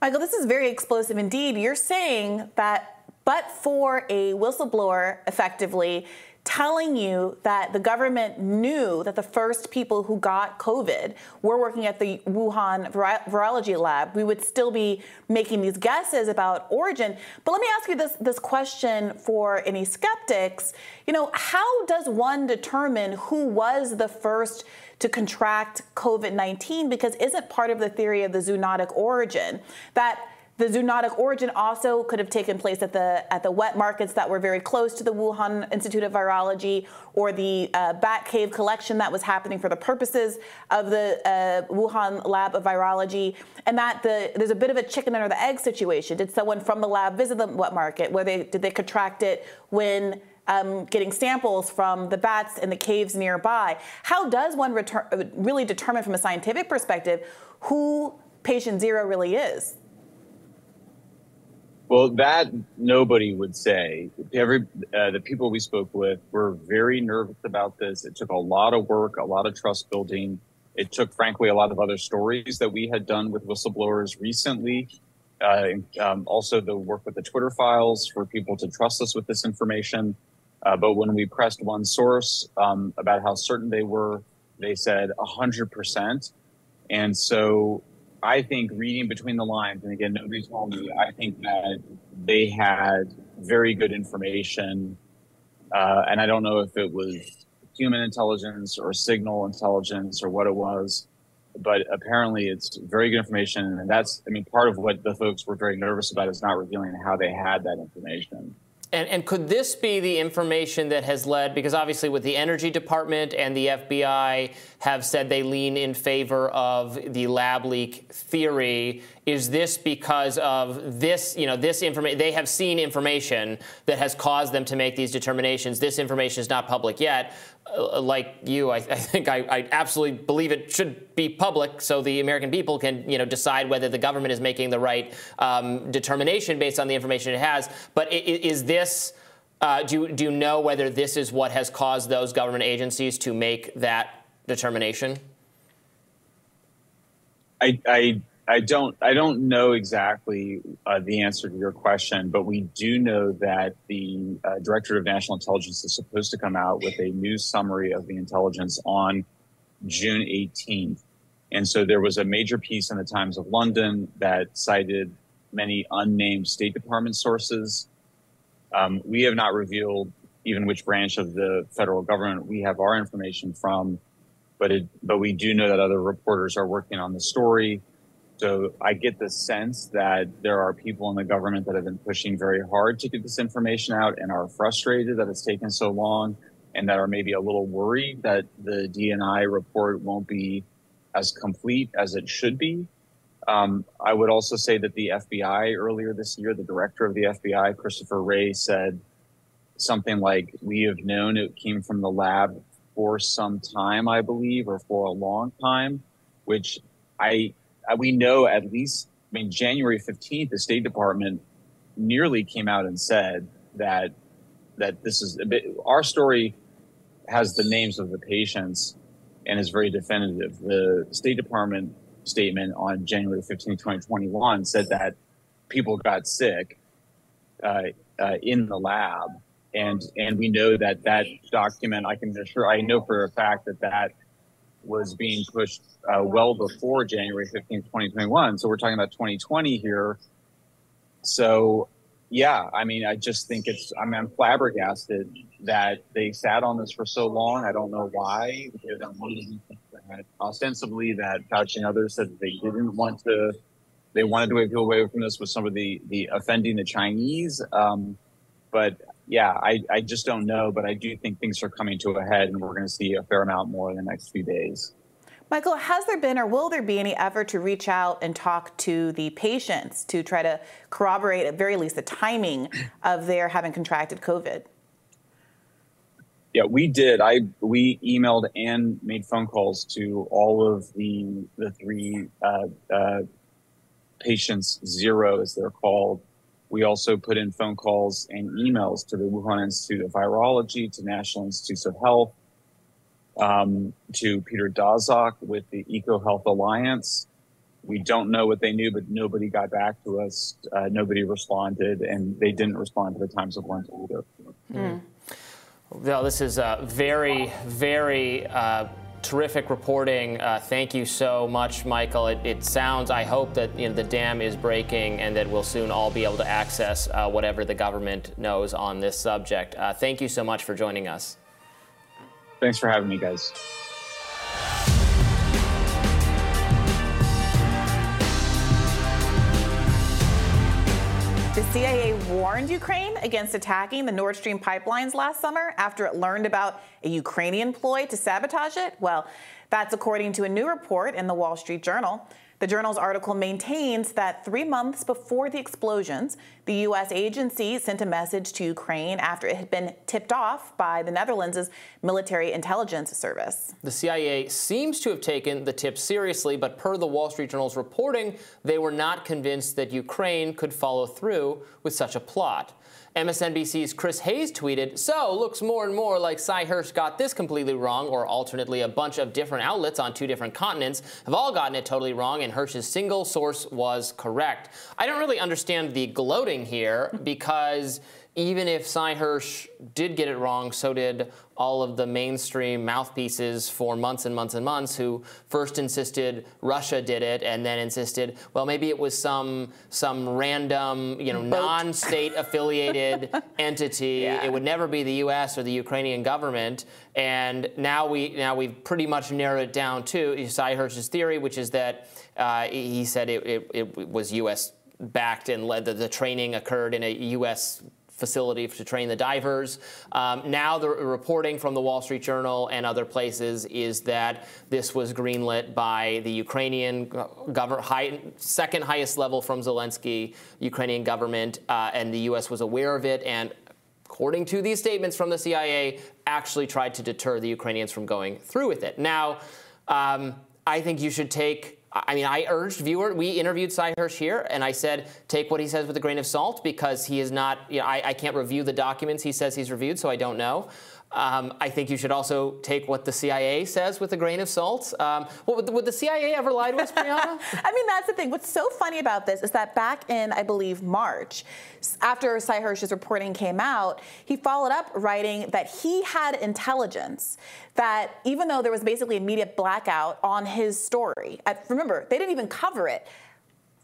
Speaker 2: Michael, this is very explosive indeed. You're saying that, but for a whistleblower, effectively, telling you that the government knew that the first people who got COVID were working at the Wuhan virology lab, we would still be making these guesses about origin. But let me ask you this, this question for any skeptics. You know, how does one determine who was the first to contract COVID 19? Because isn't part of the theory of the zoonotic origin that the zoonotic origin also could have taken place at the at the wet markets that were very close to the Wuhan Institute of Virology or the uh, bat cave collection that was happening for the purposes of the uh, Wuhan Lab of Virology, and that the there's a bit of a chicken or the egg situation. Did someone from the lab visit the wet market? Where they did they contract it when? Um, getting samples from the bats in the caves nearby. How does one return, really determine from a scientific perspective who patient zero really is?
Speaker 11: Well, that nobody would say. Every uh, the people we spoke with were very nervous about this. It took a lot of work, a lot of trust building. It took, frankly, a lot of other stories that we had done with whistleblowers recently. Uh, um, also, the work with the Twitter files for people to trust us with this information. Uh, but when we pressed one source um, about how certain they were, they said 100%. And so I think reading between the lines, and again, nobody told me, I think that they had very good information. Uh, and I don't know if it was human intelligence or signal intelligence or what it was, but apparently it's very good information. And that's, I mean, part of what the folks were very nervous about is not revealing how they had that information.
Speaker 1: And, and, could this be the information that has led, because obviously with the Energy Department and the FBI have said they lean in favor of the lab leak theory, is this because of this, you know, this information, they have seen information that has caused them to make these determinations. This information is not public yet. Uh, like you, I, I think I, I, absolutely believe it should be public so the American people can, you know, decide whether the government is making the right um, determination based on the information it has. But is this, uh, do, do you know whether this is what has caused those government agencies to make that determination?
Speaker 11: I, I I don't I don't know exactly uh, the answer to your question, but we do know that the uh, director of national intelligence is supposed to come out with a new summary of the intelligence on June 18th. And so there was a major piece in the Times of London that cited many unnamed State Department sources. Um, we have not revealed even which branch of the federal government we have our information from, but it, but we do know that other reporters are working on the story. So I get the sense that there are people in the government that have been pushing very hard to get this information out and are frustrated that it's taken so long and that are maybe a little worried that the DNI report won't be as complete as it should be. Um, I would also say that the FBI earlier this year, the director of the FBI, Christopher Wray, said something like, We have known it came from the lab for some time, I believe, or for a long time, which I we know at least, I mean, January 15th, the State Department nearly came out and said that that this is a bit, our story has the names of the patients and is very definitive. The State Department statement on January 15, 2021 said that people got sick uh, uh, in the lab. And, and we know that that document, I can assure, I know for a fact that that was being pushed uh, well before January 15th, 2021. So we're talking about 2020 here. So yeah, I mean, I just think it's, I mean, I'm flabbergasted that they sat on this for so long. I don't know why. Ostensibly, that Fauci and others said they didn't want to, they wanted to go away from this with some of the, the offending the Chinese. Um, but yeah, I, I just don't know. But I do think things are coming to a head and we're going to see a fair amount more in the next few days.
Speaker 2: Michael, has there been or will there be any effort to reach out and talk to the patients to try to corroborate, at very least, the timing of their having contracted COVID?
Speaker 11: Yeah, we did. I we emailed and made phone calls to all of the the three uh, uh, patients zero, as they're called. We also put in phone calls and emails to the Wuhan Institute of Virology, to National Institutes of Health, um, to Peter Daszak with the EcoHealth Alliance. We don't know what they knew, but nobody got back to us. Uh, nobody responded, and they didn't respond to the Times of London either. Mm.
Speaker 1: Well, this is a very, very uh, terrific reporting. Uh, thank you so much, Michael. It, it, sounds, I hope that you know, the dam is breaking and that we'll soon all be able to access uh, whatever the government knows on this subject. Uh, thank you so much for joining us.
Speaker 11: Thanks for having me, guys.
Speaker 2: The CIA warned Ukraine against attacking the Nord Stream pipelines last summer after it learned about a Ukrainian ploy to sabotage it. Well, that's according to a new report in the Wall Street Journal. The journal's article maintains that three months before the explosions, the U.S. agency sent a message to Ukraine after it had been tipped off by the Netherlands' military intelligence service.
Speaker 1: The CIA seems to have taken the tip seriously, but per the Wall Street Journal's reporting, they were not convinced that Ukraine could follow through with such a plot. MSNBC's Chris Hayes tweeted, So, looks more and more like Sy Hersh got this completely wrong, or alternately, a bunch of different outlets on two different continents have all gotten it totally wrong, and Hersh's single source was correct. I don't really understand the gloating here because even if Sy Hersh did get it wrong, so did all of the mainstream mouthpieces for months and months and months who first insisted Russia did it and then insisted, well, maybe it was some some random, you know, non-state affiliated entity. Yeah. It would never be the U.S. or the Ukrainian government. And now we now we've pretty much narrowed it down to Sy Hersh's theory, which is that uh, he said it, it, it was U.S. backed and led the, the training occurred in a U.S facility to train the divers. Um, now, the reporting from the Wall Street Journal and other places is that this was greenlit by the Ukrainian government, high, second highest level from Zelensky, Ukrainian government, uh, and the U.S. was aware of it and according to these statements from the CIA, actually tried to deter the Ukrainians from going through with it. Now, um, I think you should take I mean, I urged viewer. We interviewed Sy Hersh here, and I said take what he says with a grain of salt because he is not. You know, I, I can't review the documents he says he's reviewed, so I don't know. Um, I think you should also take what the CIA says with a grain of salt. Um, would, would, the CIA ever lie to us, Briahna?
Speaker 2: I mean, that's the thing. What's so funny about this is that back in, I believe, March, after Sy Hersh's reporting came out, he followed up writing that he had intelligence that even though there was basically a media blackout on his story, at, remember, they didn't even cover it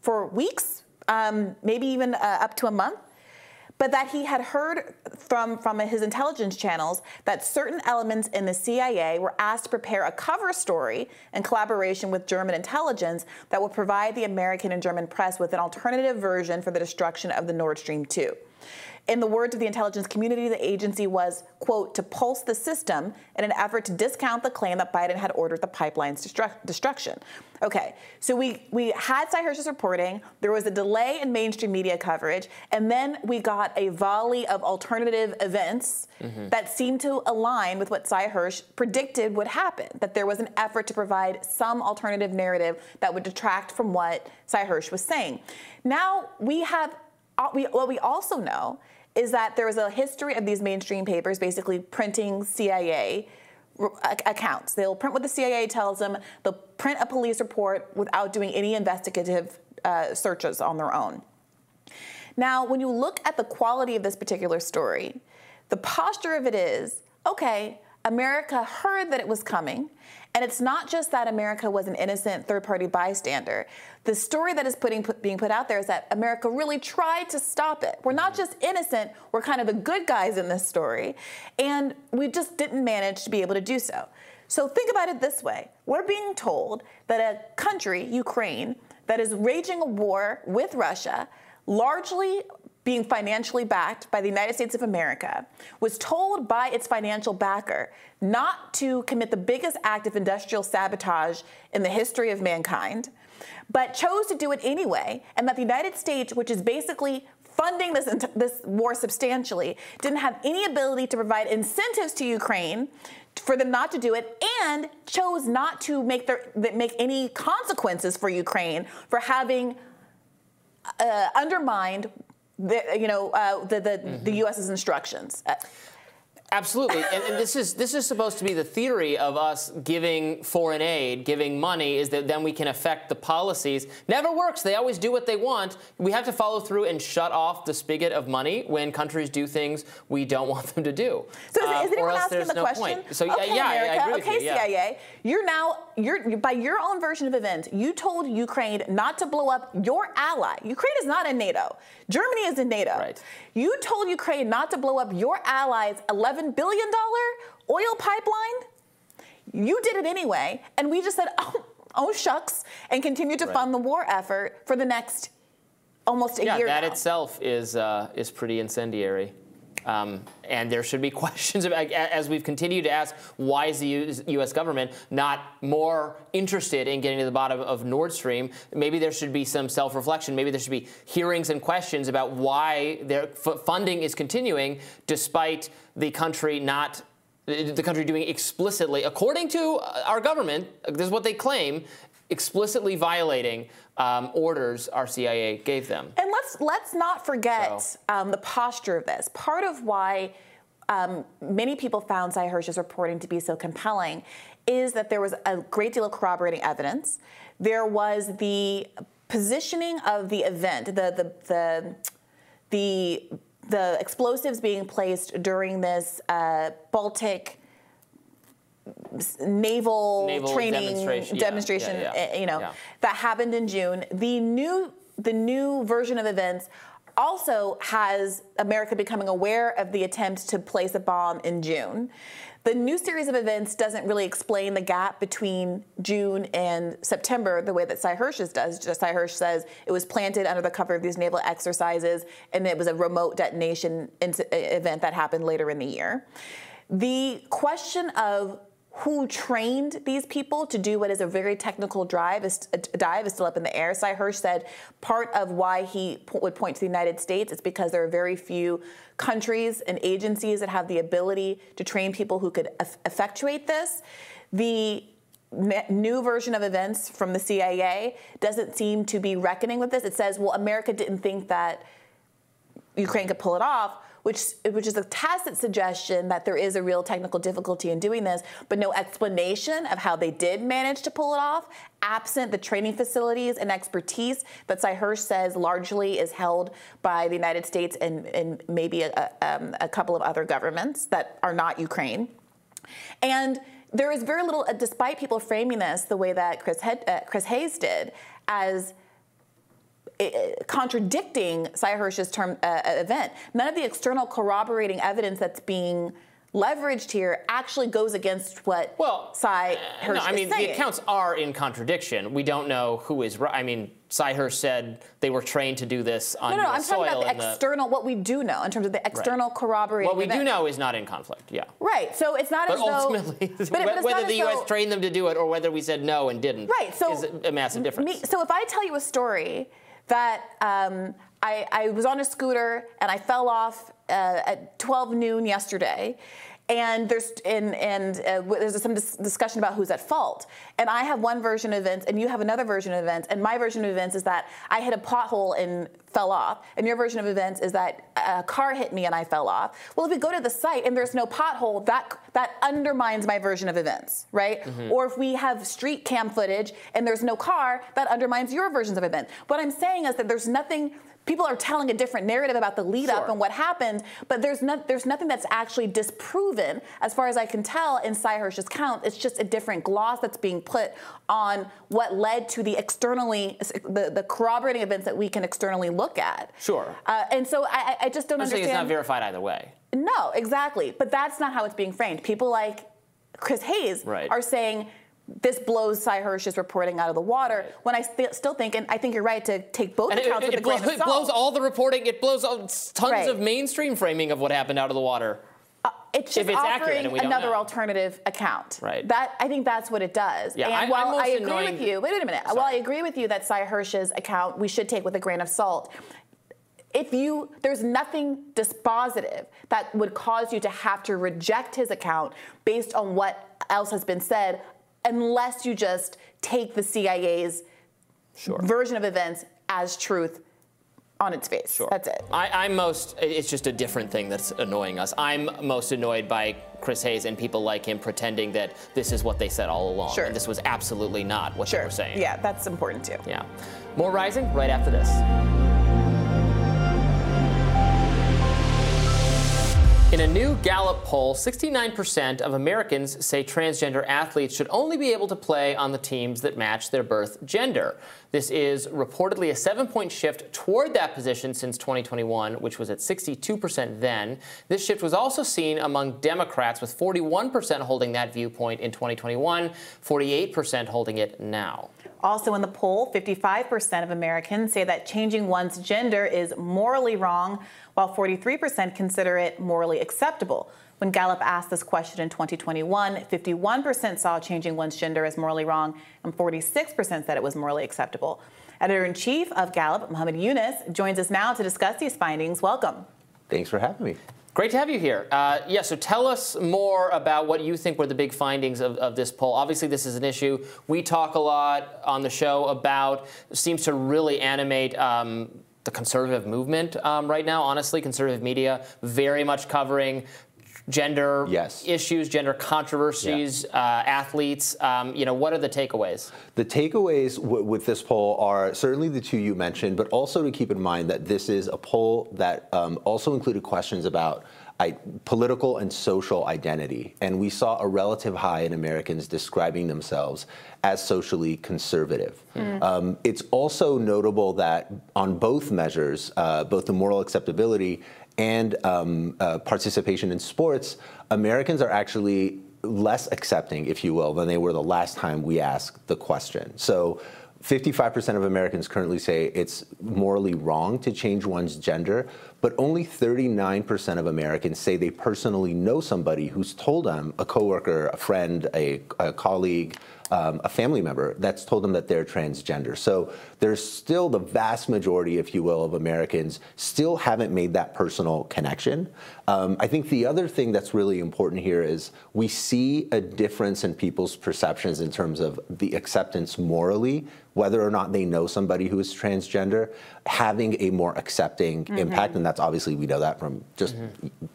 Speaker 2: for weeks, um, maybe even uh, up to a month but that he had heard from, from his intelligence channels that certain elements in the CIA were asked to prepare a cover story in collaboration with German intelligence that would provide the American and German press with an alternative version for the destruction of the Nord Stream 2. In the words of the intelligence community, the agency was, quote, to pulse the system in an effort to discount the claim that Biden had ordered the pipeline's destru- destruction. Okay, so we, we had Hersh's reporting, there was a delay in mainstream media coverage, and then we got a volley of alternative events mm-hmm. that seemed to align with what Hersh predicted would happen, that there was an effort to provide some alternative narrative that would detract from what Hersh was saying. Now we have, uh, we, what we also know is that there was a history of these mainstream papers basically printing CIA accounts. They'll print what the CIA tells them, they'll print a police report without doing any investigative uh, searches on their own. Now, when you look at the quality of this particular story, the posture of it is okay, America heard that it was coming. And it's not just that America was an innocent third party bystander. The story that is putting, put, being put out there is that America really tried to stop it. We're not mm-hmm. just innocent, we're kind of the good guys in this story. And we just didn't manage to be able to do so. So think about it this way we're being told that a country, Ukraine, that is raging a war with Russia, largely being financially backed by the United States of America, was told by its financial backer not to commit the biggest act of industrial sabotage in the history of mankind, but chose to do it anyway, and that the United States, which is basically funding this, this war substantially, didn't have any ability to provide incentives to Ukraine for them not to do it and chose not to make their make any consequences for Ukraine for having uh, undermined the, you know uh, the the, mm-hmm. the U.S.'s instructions. Uh,
Speaker 1: Absolutely, and, and, this is this is supposed to be the theory of us giving foreign aid, giving money, is that then we can affect the policies. Never works. They always do what they want. We have to follow through and shut off the spigot of money when countries do things we don't want them to do.
Speaker 2: So is, um, is anyone asking the no question? Point. So okay, yeah, America, I, agree okay, you, yeah. CIA, you're now you're by your own version of events. You told Ukraine not to blow up your ally. Ukraine is not in NATO. Germany is in NATO.
Speaker 1: Right.
Speaker 2: You told Ukraine not to blow up your allies' 11 $11 billion oil pipeline. You did it anyway. And we just said, oh, oh shucks, and continued to right. fund the war effort for the next almost a
Speaker 1: yeah,
Speaker 2: year.
Speaker 1: that
Speaker 2: now.
Speaker 1: itself is, uh, is pretty incendiary. Um, and there should be questions about, as we've continued to ask, why is the U.S. government not more interested in getting to the bottom of Nord Stream? Maybe there should be some self-reflection. Maybe there should be hearings and questions about why their f- funding is continuing despite the country not the country doing explicitly, according to our government, this is what they claim, explicitly violating um, orders our CIA gave them.
Speaker 2: And let's let's not forget so. um, the posture of this. Part of why um, many people found Sy Hersh's reporting to be so compelling is that there was a great deal of corroborating evidence. There was the positioning of the event, the the the the, the explosives being placed during this uh, Baltic naval,
Speaker 1: naval
Speaker 2: training
Speaker 1: demonstration,
Speaker 2: demonstration
Speaker 1: yeah, yeah,
Speaker 2: yeah. you know, that happened in June. The new the new version of events also has America becoming aware of the attempt to place a bomb in June. The new series of events doesn't really explain the gap between June and September the way that Sy Hersh's does. Just Sy Hersh says it was planted under the cover of these naval exercises and it was a remote detonation event that happened later in the year. The question of who trained these people to do what is a very technical drive a uh, dive is still up in the air. Sy Hersh said part of why he would point to the United States is because there are very few countries and agencies that have the ability to train people who could effectuate this. The new version of events from the CIA doesn't seem to be reckoning with this. It says, well, America didn't think that Ukraine could pull it off which which is a tacit suggestion that there is a real technical difficulty in doing this, but no explanation of how they did manage to pull it off, absent the training facilities and expertise that Sy Hersh says largely is held by the United States and, and maybe a, um, a couple of other governments that are not Ukraine. And there is very little, despite people framing this the way that Chris, uh, Chris Hayes did, as Uh, contradicting Sy Hersh's term uh, uh, event. None of the external corroborating evidence that's being leveraged here actually goes against what
Speaker 1: well,
Speaker 2: Sy uh, Hersh
Speaker 1: no, I mean, the accounts are in contradiction. We don't know who is right. I mean, Sy Hersh said they were trained to do this on
Speaker 2: no, no, no
Speaker 1: I'm
Speaker 2: talking about the external, the, what we do know in terms of the external
Speaker 1: right.
Speaker 2: corroborating
Speaker 1: What we
Speaker 2: event.
Speaker 1: do know is not in conflict, yeah.
Speaker 2: Right, so it's not
Speaker 1: but
Speaker 2: as
Speaker 1: ultimately,
Speaker 2: though...
Speaker 1: but ultimately, whether the U.S. Though, trained them to do it or whether we said no and didn't
Speaker 2: right, so
Speaker 1: is a massive difference.
Speaker 2: Me, so if I tell you a story that um, I, I, was on a scooter and I fell off uh, at 12 noon yesterday. And there's and, and uh, there's some dis- discussion about who's at fault. And I have one version of events, and you have another version of events. And my version of events is that I hit a pothole and fell off. And your version of events is that a car hit me and I fell off. Well, if we go to the site and there's no pothole, that that undermines my version of events, right? Mm-hmm. Or if we have street cam footage and there's no car, that undermines your versions of events. What I'm saying is that there's nothing people are telling a different narrative about the lead up
Speaker 1: Sure.
Speaker 2: and what happened, but there's not there's nothing that's actually disproven as far as I can tell in Sy Hersh's count. It's just a different gloss that's being put on what led to the externally the, the corroborating events that we can externally look at.
Speaker 1: Sure.
Speaker 2: Uh, and so I, I just don't
Speaker 1: I'm saying
Speaker 2: understand.
Speaker 1: it's not verified either way.
Speaker 2: No, exactly. But that's not how it's being framed. People like Chris Hayes
Speaker 1: Right.
Speaker 2: are saying this blows Sy Hersh's reporting out of the water. When I st- still think, and I think you're right to take both
Speaker 1: And
Speaker 2: accounts
Speaker 1: it,
Speaker 2: with a
Speaker 1: it,
Speaker 2: grain of salt.
Speaker 1: it blows all the reporting. It blows all, tons
Speaker 2: Right.
Speaker 1: of mainstream framing of what happened out of the water.
Speaker 2: Uh, it's
Speaker 1: if
Speaker 2: just
Speaker 1: it's accurate
Speaker 2: offering
Speaker 1: and we don't
Speaker 2: another alternative account.
Speaker 1: Right.
Speaker 2: That I think that's what it does.
Speaker 1: Yeah,
Speaker 2: and
Speaker 1: I- I'm
Speaker 2: while I agree
Speaker 1: annoying-
Speaker 2: with you, wait a minute. While I agree with you that Sy Hersh's account we should take with a grain of salt. If you there's nothing dispositive that would cause you to have to reject his account based on what else has been said, unless you just take the CIA's version of events as truth on its face. That's it.
Speaker 1: I, I'm most, it's just a different thing that's annoying us. I'm most annoyed by Chris Hayes and people like him pretending that this is what they said all along.
Speaker 2: Sure.
Speaker 1: And this was absolutely not what they were saying.
Speaker 2: Yeah, that's important too.
Speaker 1: Yeah. More Rising right after this. In a new Gallup poll, 69% of Americans say transgender athletes should only be able to play on the teams that match their birth gender. This is reportedly a seven point shift toward that position since 2021, which was at 62% then. This shift was also seen among Democrats, with 41% holding that viewpoint in 2021, 48% holding it now.
Speaker 2: Also in the poll, 55% of Americans say that changing one's gender is morally wrong, while 43% consider it morally acceptable. When Gallup asked this question in 2021, 51% saw changing one's gender as morally wrong, and 46% said it was morally acceptable. Editor in chief of Gallup, Mohamed Younis, joins us now to discuss these findings. Welcome.
Speaker 12: Thanks for having me.
Speaker 1: Great to have you here. Uh, yeah, so tell us more about what you think were the big findings of, of this poll. Obviously, this is an issue we talk a lot on the show about, seems to really animate um, the conservative movement um, right now. Honestly, conservative media very much covering gender issues, gender controversies, uh, athletes. Um, you know, what are the takeaways?
Speaker 12: The takeaways w- with this poll are certainly the two you mentioned, but also to keep in mind that this is a poll that um, also included questions about I, political and social identity. And we saw a relative high in Americans describing themselves as socially conservative.
Speaker 13: Mm.
Speaker 12: Um, it's also notable that on both measures, uh, both the moral acceptability and um, uh, participation in sports, Americans are actually less accepting, if you will, than they were the last time we asked the question. So 55% of Americans currently say it's morally wrong to change one's gender, but only 39% of Americans say they personally know somebody who's told them, a coworker, a friend, a, a colleague, um, a family member that's told them that they're transgender. So there's still the vast majority, if you will, of Americans still haven't made that personal connection. Um, I think the other thing that's really important here is we see a difference in people's perceptions in terms of the acceptance morally, whether or not they know somebody who is transgender, having a more accepting
Speaker 2: Mhm.
Speaker 12: impact. And that's obviously, we know that from just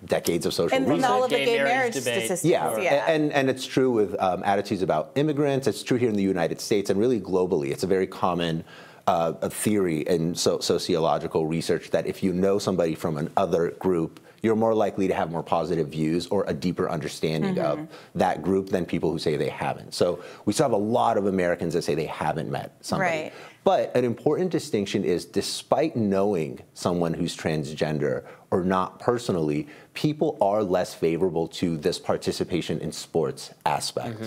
Speaker 12: decades of social
Speaker 2: And
Speaker 12: research.
Speaker 2: all of the gay marriage statistics.
Speaker 12: Yeah,
Speaker 2: yeah.
Speaker 12: And, and it's true with um, attitudes about immigrants. It's true here in the United States and really globally. It's a very common uh, a theory in so- sociological research that if you know somebody from another group, you're more likely to have more positive views or a deeper understanding
Speaker 2: Mhm.
Speaker 12: of that group than people who say they haven't. So we still have a lot of Americans that say they haven't met somebody.
Speaker 2: Right.
Speaker 12: But an important distinction is despite knowing someone who's transgender or not personally, people are less favorable to this participation in sports aspect.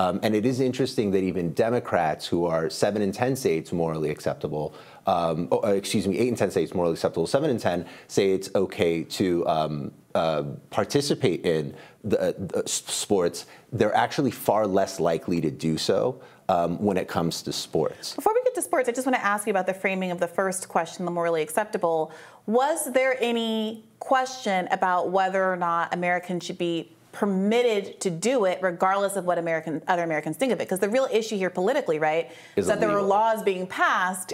Speaker 12: Um, and it is interesting that even Democrats, who are 7 in 10 say it's morally acceptable, um, oh, uh, excuse me, 8 in 10 say it's morally acceptable, 7 in 10 say it's okay to um, uh, participate in the, uh, the sports, they're actually far less likely to do so um, when it comes to sports.
Speaker 2: Before we get to sports, I just want to ask you about the framing of the first question, the morally acceptable. Was there any question about whether or not Americans should be permitted to do it regardless of what American other Americans think of it? Because the real issue here politically, right,
Speaker 12: Is
Speaker 2: is that there are laws being passed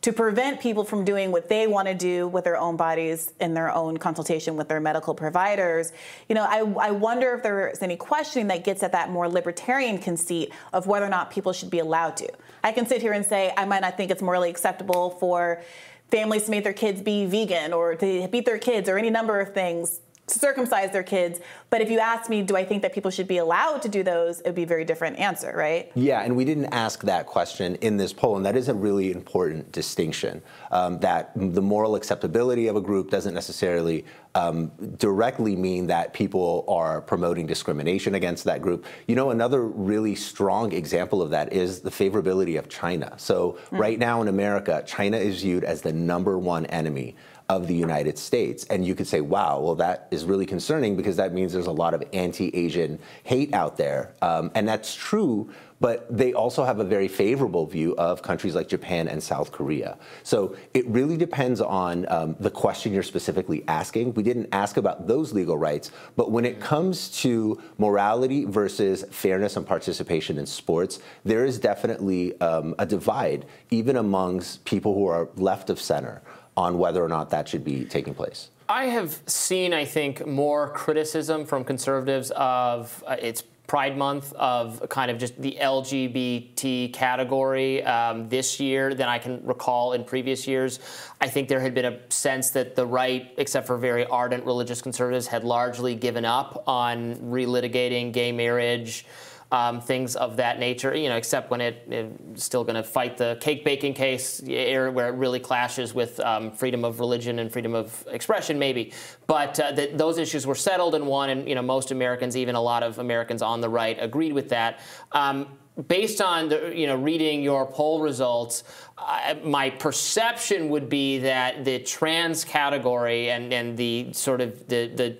Speaker 2: to prevent people from doing what they want to do with their own bodies in their own consultation with their medical providers. You know, I, I wonder if there's any questioning that gets at that more libertarian conceit of whether or not people should be allowed to. I can sit here and say I might not think it's morally acceptable for families to make their kids be vegan or to beat their kids or any number of things circumcise their kids. But if you ask me, do I think that people should be allowed to do those, it would be a very different answer, right?
Speaker 12: Yeah, and we didn't ask that question in this poll, and that is a really important distinction. Um, that the moral acceptability of a group doesn't necessarily um, directly mean that people are promoting discrimination against that group. You know, another really strong example of that is the favorability of China. So, mm. right now in America, China is viewed as the number one enemy of the United States. And you could say, wow, well, that is really concerning because that means there's a lot of anti Asian hate out there. Um, and that's true, but they also have a very favorable view of countries like Japan and South Korea. So it really depends on um, the question you're specifically asking. We didn't ask about those legal rights, but when it comes to morality versus fairness and participation in sports, there is definitely um, a divide, even amongst people who are left of center on whether or not that should be taking place?
Speaker 1: I have seen, I think, more criticism from conservatives of uh, it's Pride Month of kind of just the LGBT category um, this year than I can recall in previous years. I think there had been a sense that the right, except for very ardent religious conservatives, had largely given up on relitigating gay marriage um, things of that nature. You know, except when it, it's still going to fight the cake baking case where it really clashes with um, freedom of religion and freedom of expression, maybe. But uh, the, those issues were settled and won, and you know, most Americans, even a lot of Americans on the right, agreed with that. Um, based on the, you know reading your poll results, uh, my perception would be that the trans category and and the sort of the the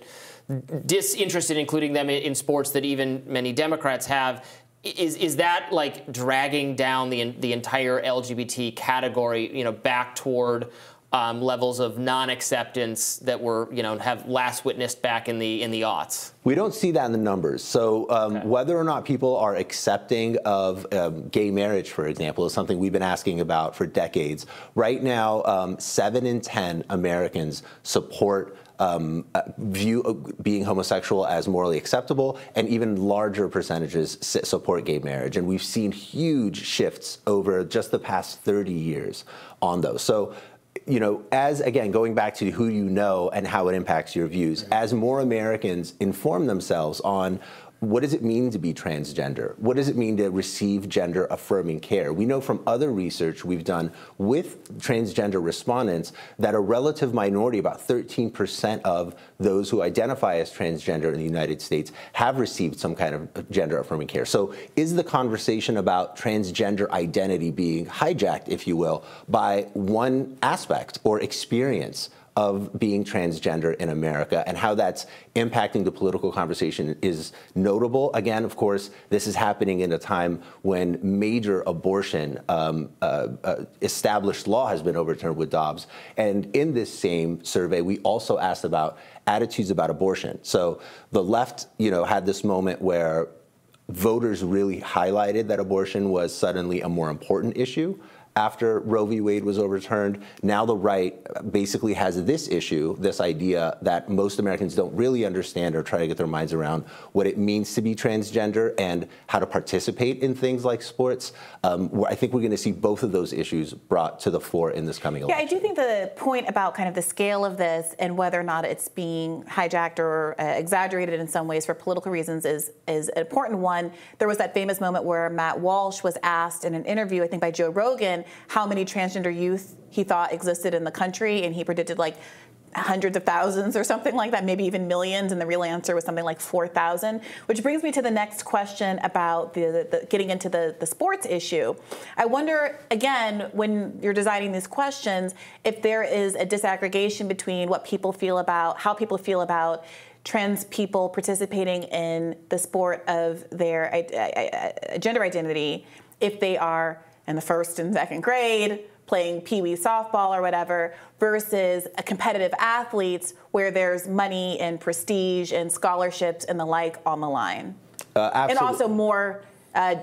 Speaker 1: disinterested including them in sports that even many Democrats have. Is is that like dragging down the the entire LGBT category, you know, back toward um, levels of non-acceptance that were, you know, have last witnessed back in the in the aughts?
Speaker 12: We don't see that in the numbers. So um, okay. whether or not people are accepting of um, gay marriage, for example, is something we've been asking about for decades. Right now, um, seven in ten Americans support um, uh, view uh, being homosexual as morally acceptable, and even larger percentages support gay marriage. And we've seen huge shifts over just the past 30 years on those. So you know, as again, going back to who you know and how it impacts your views, as more Americans inform themselves on what does it mean to be transgender? What does it mean to receive gender affirming care? We know from other research we've done with transgender respondents that a relative minority, about 13% of those who identify as transgender in the United States, have received some kind of gender affirming care. So, is the conversation about transgender identity being hijacked, if you will, by one aspect or experience? Of being transgender in America and how that's impacting the political conversation is notable. Again, of course, this is happening in a time when major abortion um, uh, uh, established law has been overturned with Dobbs. And in this same survey, we also asked about attitudes about abortion. So the left, you know, had this moment where voters really highlighted that abortion was suddenly a more important issue after Roe v. Wade was overturned. Now the right basically has this issue, this idea that most Americans don't really understand or try to get their minds around what it means to be transgender and how to participate in things like sports. Um, I think we're going to see both of those issues brought to the fore in this coming election.
Speaker 2: Yeah, I do think the point about kind of the scale of this and whether or not it's being hijacked or uh, exaggerated in some ways for political reasons is is an important one. There was that famous moment where Matt Walsh was asked in an interview, I think by Joe Rogan, how many transgender youth he thought existed in the country, and he predicted like hundreds of thousands or something like that, maybe even millions, and the real answer was something like 4,000. Which brings me to the next question about the, the, getting into the, the sports issue. I wonder, again, when you're designing these questions, if there is a disaggregation between what people feel about, how people feel about trans people participating in the sport of their gender identity, if they are in the first and second grade, playing pee wee softball or whatever, versus a competitive athletes where there's money and prestige and scholarships and the like on the line.
Speaker 12: Uh,
Speaker 2: and also more uh,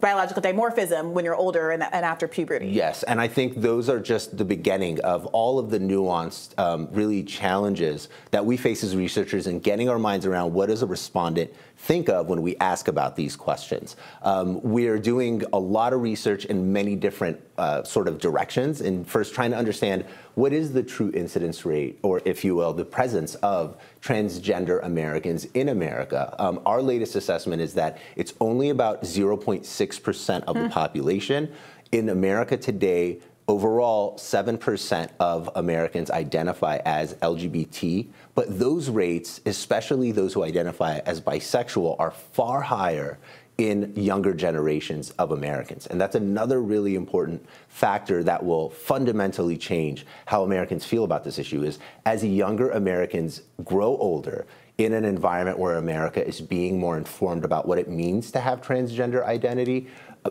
Speaker 2: biological dimorphism when you're older and, and, after puberty.
Speaker 12: Yes, and I think those are just the beginning of all of the nuanced, um, really challenges that we face as researchers in getting our minds around what does a respondent think of when we ask about these questions. Um, we're doing a lot of research in many different uh, sort of directions, and first trying to understand what is the true incidence rate, or if you will, the presence of transgender Americans in America. Um, our latest assessment is that it's only about 0.6% of the hmm. population. In America today, Overall, 7% of Americans identify as LGBT, but those rates, especially those who identify as bisexual, are far higher in younger generations of Americans. And that's another really important factor that will fundamentally change how Americans feel about this issue is as younger Americans grow older in an environment where America is being more informed about what it means to have transgender identity,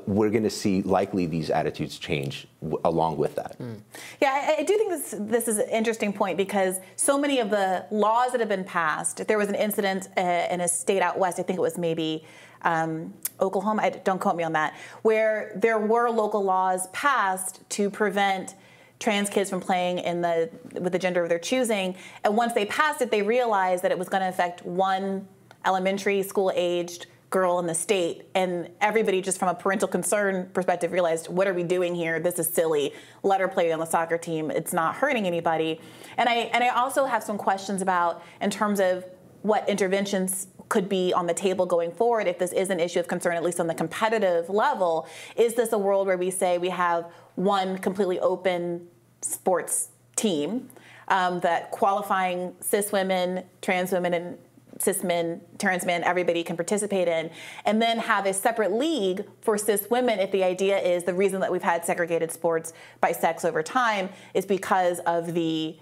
Speaker 12: we're going to see likely these attitudes change along with that. Mm.
Speaker 2: Yeah, I, I, do think this this is an interesting point because so many of the laws that have been passed. There was an incident uh, in a state out west, I think it was maybe. Um, Oklahoma, I, don't quote me on that, where there were local laws passed to prevent trans kids from playing in the with the gender of their choosing. And once they passed it, they realized that it was going to affect one elementary school aged girl in the state and everybody just from a parental concern perspective realized what are we doing here? This is silly. Let her play on the soccer team. It's not hurting anybody. And i and i also have some questions about in terms of what interventions could be on the table going forward if this is an issue of concern at least on the competitive level. Is this a world where we say we have one completely open sports team um, that qualifying cis women trans women and cis men, trans men, everybody can participate in, and then have a separate league for cis women if the idea is the reason that we've had segregated sports by sex over time is because of the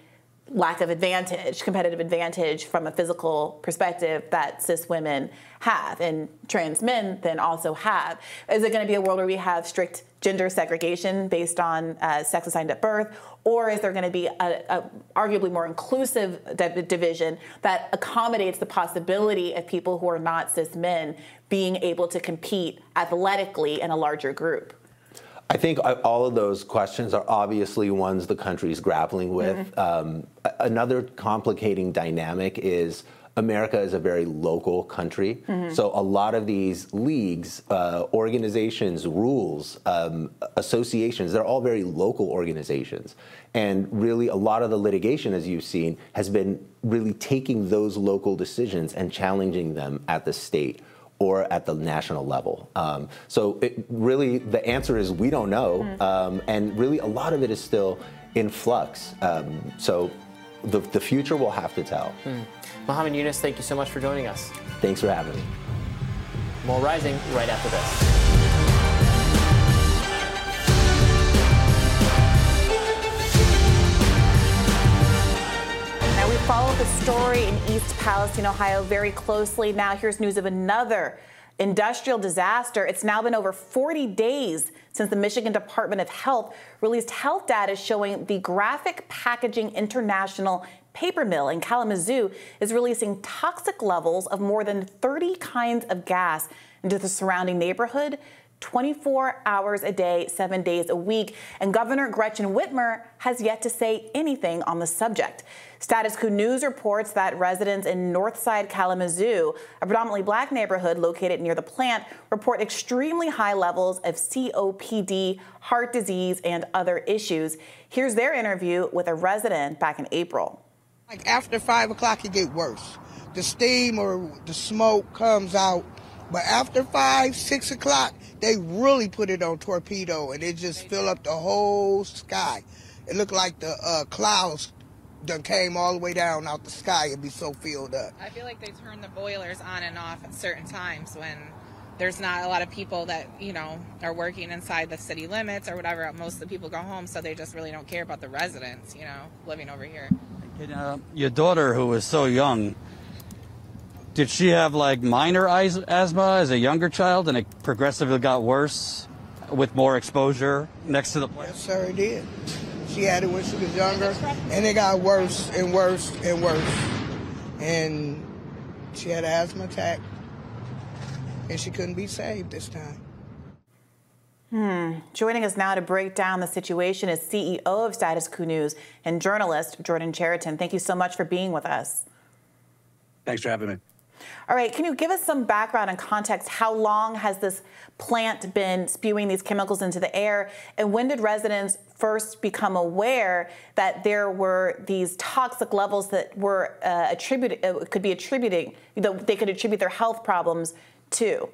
Speaker 2: lack of advantage, competitive advantage from a physical perspective that cis women have and trans men then also have. Is it going to be a world where we have strict gender segregation based on uh, sex assigned at birth? Or is there going to be a, a arguably more inclusive division that accommodates the possibility of people who are not cis men being able to compete athletically in a larger group?
Speaker 12: I think all of those questions are obviously ones the country is grappling with. Mm-hmm. Um, another complicating dynamic is America is a very local country. Mm-hmm. So a lot of these leagues, uh, organizations, rules, um, associations, they're all very local organizations. And really, a lot of the litigation, as you've seen, has been really taking those local decisions and challenging them at the state or at the national level. Um, so it, really, the answer is we don't know, mm-hmm. um, and really a lot of it is still in flux. Um, so the, the future will have to tell. Mm.
Speaker 1: Mohamed Younis, thank you so much for joining us.
Speaker 12: Thanks for having me.
Speaker 1: More Rising right after this.
Speaker 2: Follow the story in East Palestine, Ohio very closely. Now, here's news of another industrial disaster. It's now been over 40 days since the Michigan Department of Health released health data showing the Graphic Packaging International paper mill in Kalamazoo is releasing toxic levels of more than 30 kinds of gas into the surrounding neighborhood. 24 hours a day, seven days a week. And Governor Gretchen Whitmer has yet to say anything on the subject. Status Quo News reports that residents in Northside Kalamazoo, a predominantly black neighborhood located near the plant, report extremely high levels of COPD, heart disease, and other issues. Here's their interview with a resident back in April.
Speaker 13: Like after five o'clock, it get worse. The steam or the smoke comes out but after five, six o'clock, they really put it on torpedo and it just fill up the whole sky. It looked like the uh, clouds done came all the way down out the sky. It'd be so filled up.
Speaker 14: I feel like they turn the boilers on and off at certain times when there's not a lot of people that you know are working inside the city limits or whatever. Most of the people go home, so they just really don't care about the residents, you know, living over here.
Speaker 15: Uh, your daughter, who was so young, did she have like minor asthma as a younger child and it progressively got worse with more exposure next to the plant?
Speaker 13: Yes, sir, it did. She had it when she was younger and it got worse and worse and worse. And she had an asthma attack and she couldn't be saved this time.
Speaker 2: Hmm. Joining us now to break down the situation is CEO of Status Quo News and journalist Jordan Chariton. Thank you so much for being with us.
Speaker 16: Thanks for having me.
Speaker 2: All right, can you give us some background and context? How long has this plant been spewing these chemicals into the air? And when did residents first become aware that there were these toxic levels that were uh, attributed, uh, could be attributing, that they could attribute their health problems to?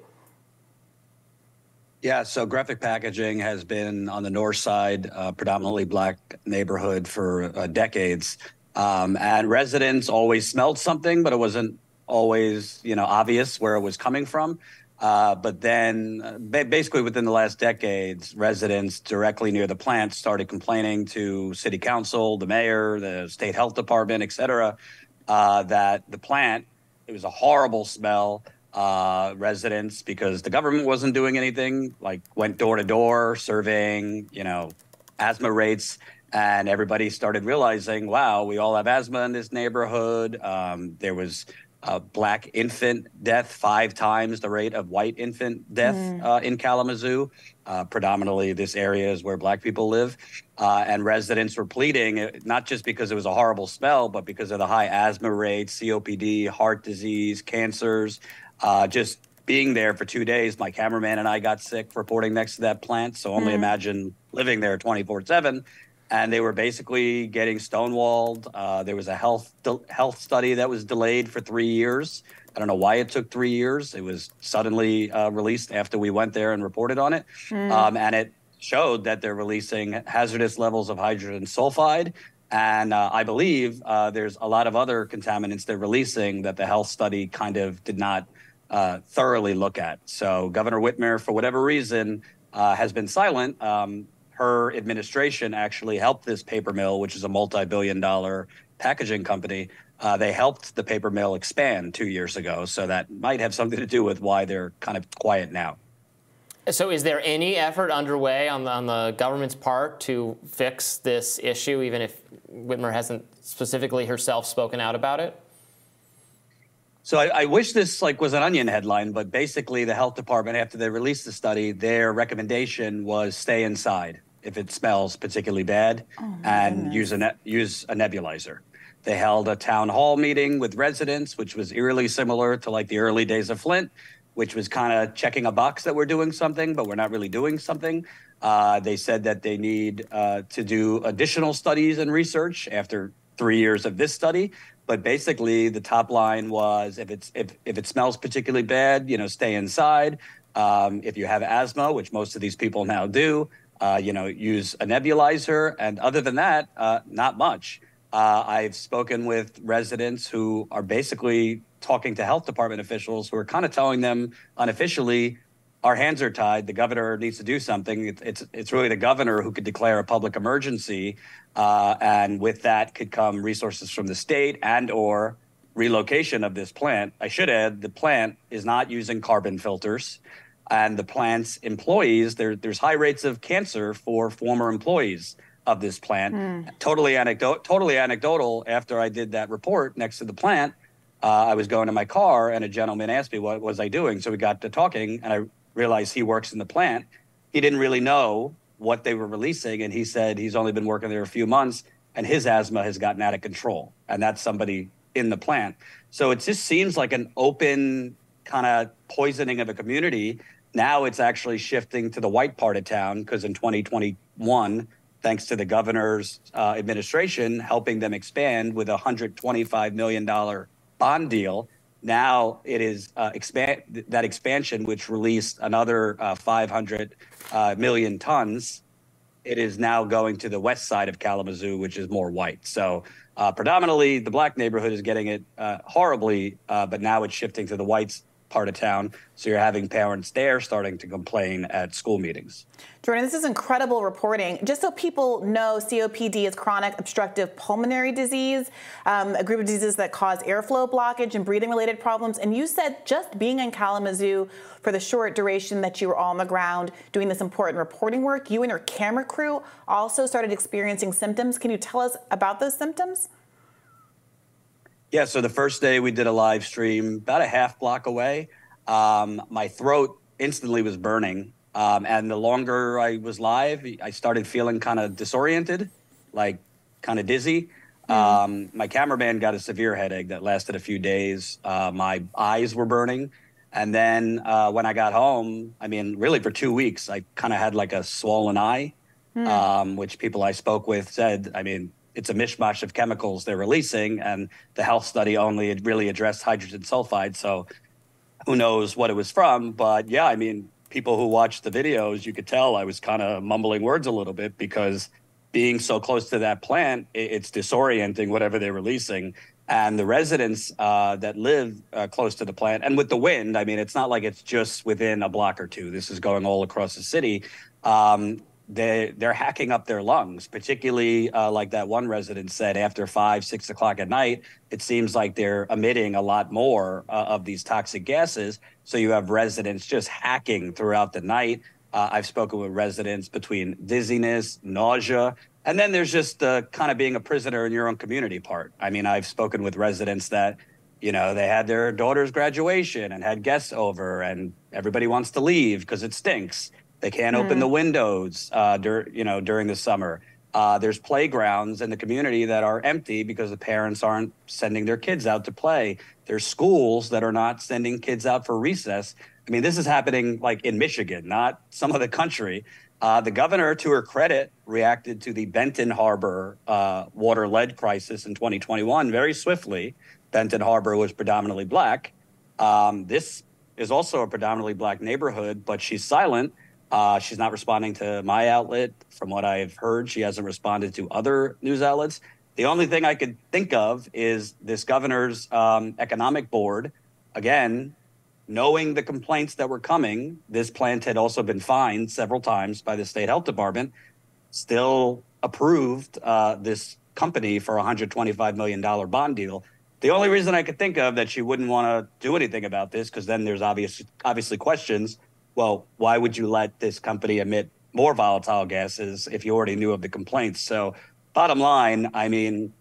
Speaker 16: Yeah, so graphic packaging has been on the north side, uh, predominantly black neighborhood for uh, decades. Um, and residents always smelled something, but it wasn't always, you know, obvious where it was coming from. Uh, but then, uh, basically, within the last decades, residents directly near the plant started complaining to city council, the mayor, the state health department, et cetera, uh, that the plant, it was a horrible smell. Uh, residents, because the government wasn't doing anything, like went door to door surveying, you know, asthma rates. And everybody started realizing, wow, we all have asthma in this neighborhood. Um, there was uh, black infant death, five times the rate of white infant death mm. uh, in Kalamazoo. Uh, predominantly, this area is where black people live. Uh, and residents were pleading, uh, not just because it was a horrible smell, but because of the high asthma rates, COPD, heart disease, cancers. Uh, just being there for two days, my cameraman and I got sick reporting next to that plant. So only mm. imagine living there 24 7 and they were basically getting stonewalled. Uh, there was a health health study that was delayed for three years. I don't know why it took three years. It was suddenly uh, released after we went there and reported on it, mm. um, and it showed that they're releasing hazardous levels of hydrogen sulfide. And uh, I believe uh, there's a lot of other contaminants they're releasing that the health study kind of did not uh, thoroughly look at. So Governor Whitmer, for whatever reason, uh, has been silent. Um, her administration actually helped this paper mill, which is a multi-billion dollar packaging company. Uh, they helped the paper mill expand two years ago, so that might have something to do with why they're kind of quiet now.
Speaker 1: So, is there any effort underway on the, on the government's part to fix this issue, even if Whitmer hasn't specifically herself spoken out about it?
Speaker 16: So I, I, wish this like was an onion headline, but basically the health department, after they released the study, their recommendation was stay inside if it smells particularly bad, oh, and use a ne- use a nebulizer. They held a town hall meeting with residents, which was eerily similar to like the early days of Flint, which was kind of checking a box that we're doing something, but we're not really doing something. Uh, they said that they need uh, to do additional studies and research after three years of this study. But basically, the top line was if it's if if it smells particularly bad, you know, stay inside. Um, if you have asthma, which most of these people now do, uh, you know, use a nebulizer. And other than that, uh, not much. Uh, I've spoken with residents who are basically talking to health department officials who are kind of telling them unofficially, our hands are tied. The governor needs to do something. It's it's, really the governor who could declare a public emergency, uh, and with that could come resources from the state and or relocation of this plant. I should add the plant is not using carbon filters and the plant's employees, there, there's high rates of cancer for former employees of this plant. Mm. Totally anecdotal. Totally anecdotal. After I did that report next to the plant, uh, I was going to my car, and a gentleman asked me what was I doing. So we got to talking, and I realized he works in the plant. He didn't really know what they were releasing, and he said he's only been working there a few months, and his asthma has gotten out of control, and that's somebody in the plant. So it just seems like an open kind of poisoning of a community now it's actually shifting to the white part of town because in 2021, thanks to the governor's uh, administration helping them expand with a $125 million bond deal, now it is uh, expand that expansion, which released another uh, 500 uh, million tons. It is now going to the west side of Kalamazoo, which is more white. So uh, predominantly, the black neighborhood is getting it uh, horribly, uh, but now it's shifting to the whites part of town. So you're having parents there starting to complain at school meetings.
Speaker 2: Jordan, this is incredible reporting. Just so people know, COPD is chronic obstructive pulmonary disease, um, a group of diseases that cause airflow blockage and breathing related problems. And you said just being in Kalamazoo for the short duration that you were on the ground doing this important reporting work, you and your camera crew also started experiencing symptoms. Can you tell us about those symptoms?
Speaker 16: Yeah, so the first day we did a live stream about a half block away. Um, my throat instantly was burning. Um, and the longer I was live, I started feeling kind of disoriented, like kind of dizzy. Um, my cameraman got a severe headache that lasted a few days. Uh, my eyes were burning. And then uh, when I got home, I mean, really for two weeks, I kind of had like a swollen eye, um, which people I spoke with said, I mean, it's a mishmash of chemicals they're releasing. And the health study only really addressed hydrogen sulfide. So who knows what it was from. But yeah, I mean, people who watched the videos, you could tell I was kind of mumbling words a little bit because being so close to that plant, it's disorienting whatever they're releasing. And the residents uh, that live uh, close to the plant, and with the wind, I mean, it's not like it's just within a block or two. This is going all across the city. Um, they they're hacking up their lungs, particularly uh, like that one resident said after five, six o'clock at night. It seems like they're emitting a lot more uh, of these toxic gases. So you have residents just hacking throughout the night. Uh, I've spoken with residents between dizziness, nausea, and then there's just uh, kind of being a prisoner in your own community part. I mean, I've spoken with residents that, you know, they had their daughter's graduation and had guests over, and everybody wants to leave because it stinks. They can't open
Speaker 17: Mm.
Speaker 16: the windows, uh, dur- you know, during the summer. Uh, there's playgrounds in the community that are empty because the parents aren't sending their kids out to play. There's schools that are not sending kids out for recess. I mean, this is happening like in Michigan, not some of the country. Uh, the governor, to her credit, reacted to the Benton Harbor uh, water lead crisis in 2021 very swiftly. Benton Harbor was predominantly black. Um, this is also a predominantly black neighborhood, but she's silent. Uh, she's not responding to my outlet. From what I've heard, she hasn't responded to other news outlets. The only thing I could think of is this governor's um, economic board. Again, knowing the complaints that were coming, this plant had also been fined several times by the state health department, still approved uh, this company for a $125 million bond deal. The only reason I could think of that she wouldn't want to do anything about this, because then there's obvious, obviously questions. Well, why would you let this company emit more volatile gases if you already knew of the complaints? So, bottom line, I mean,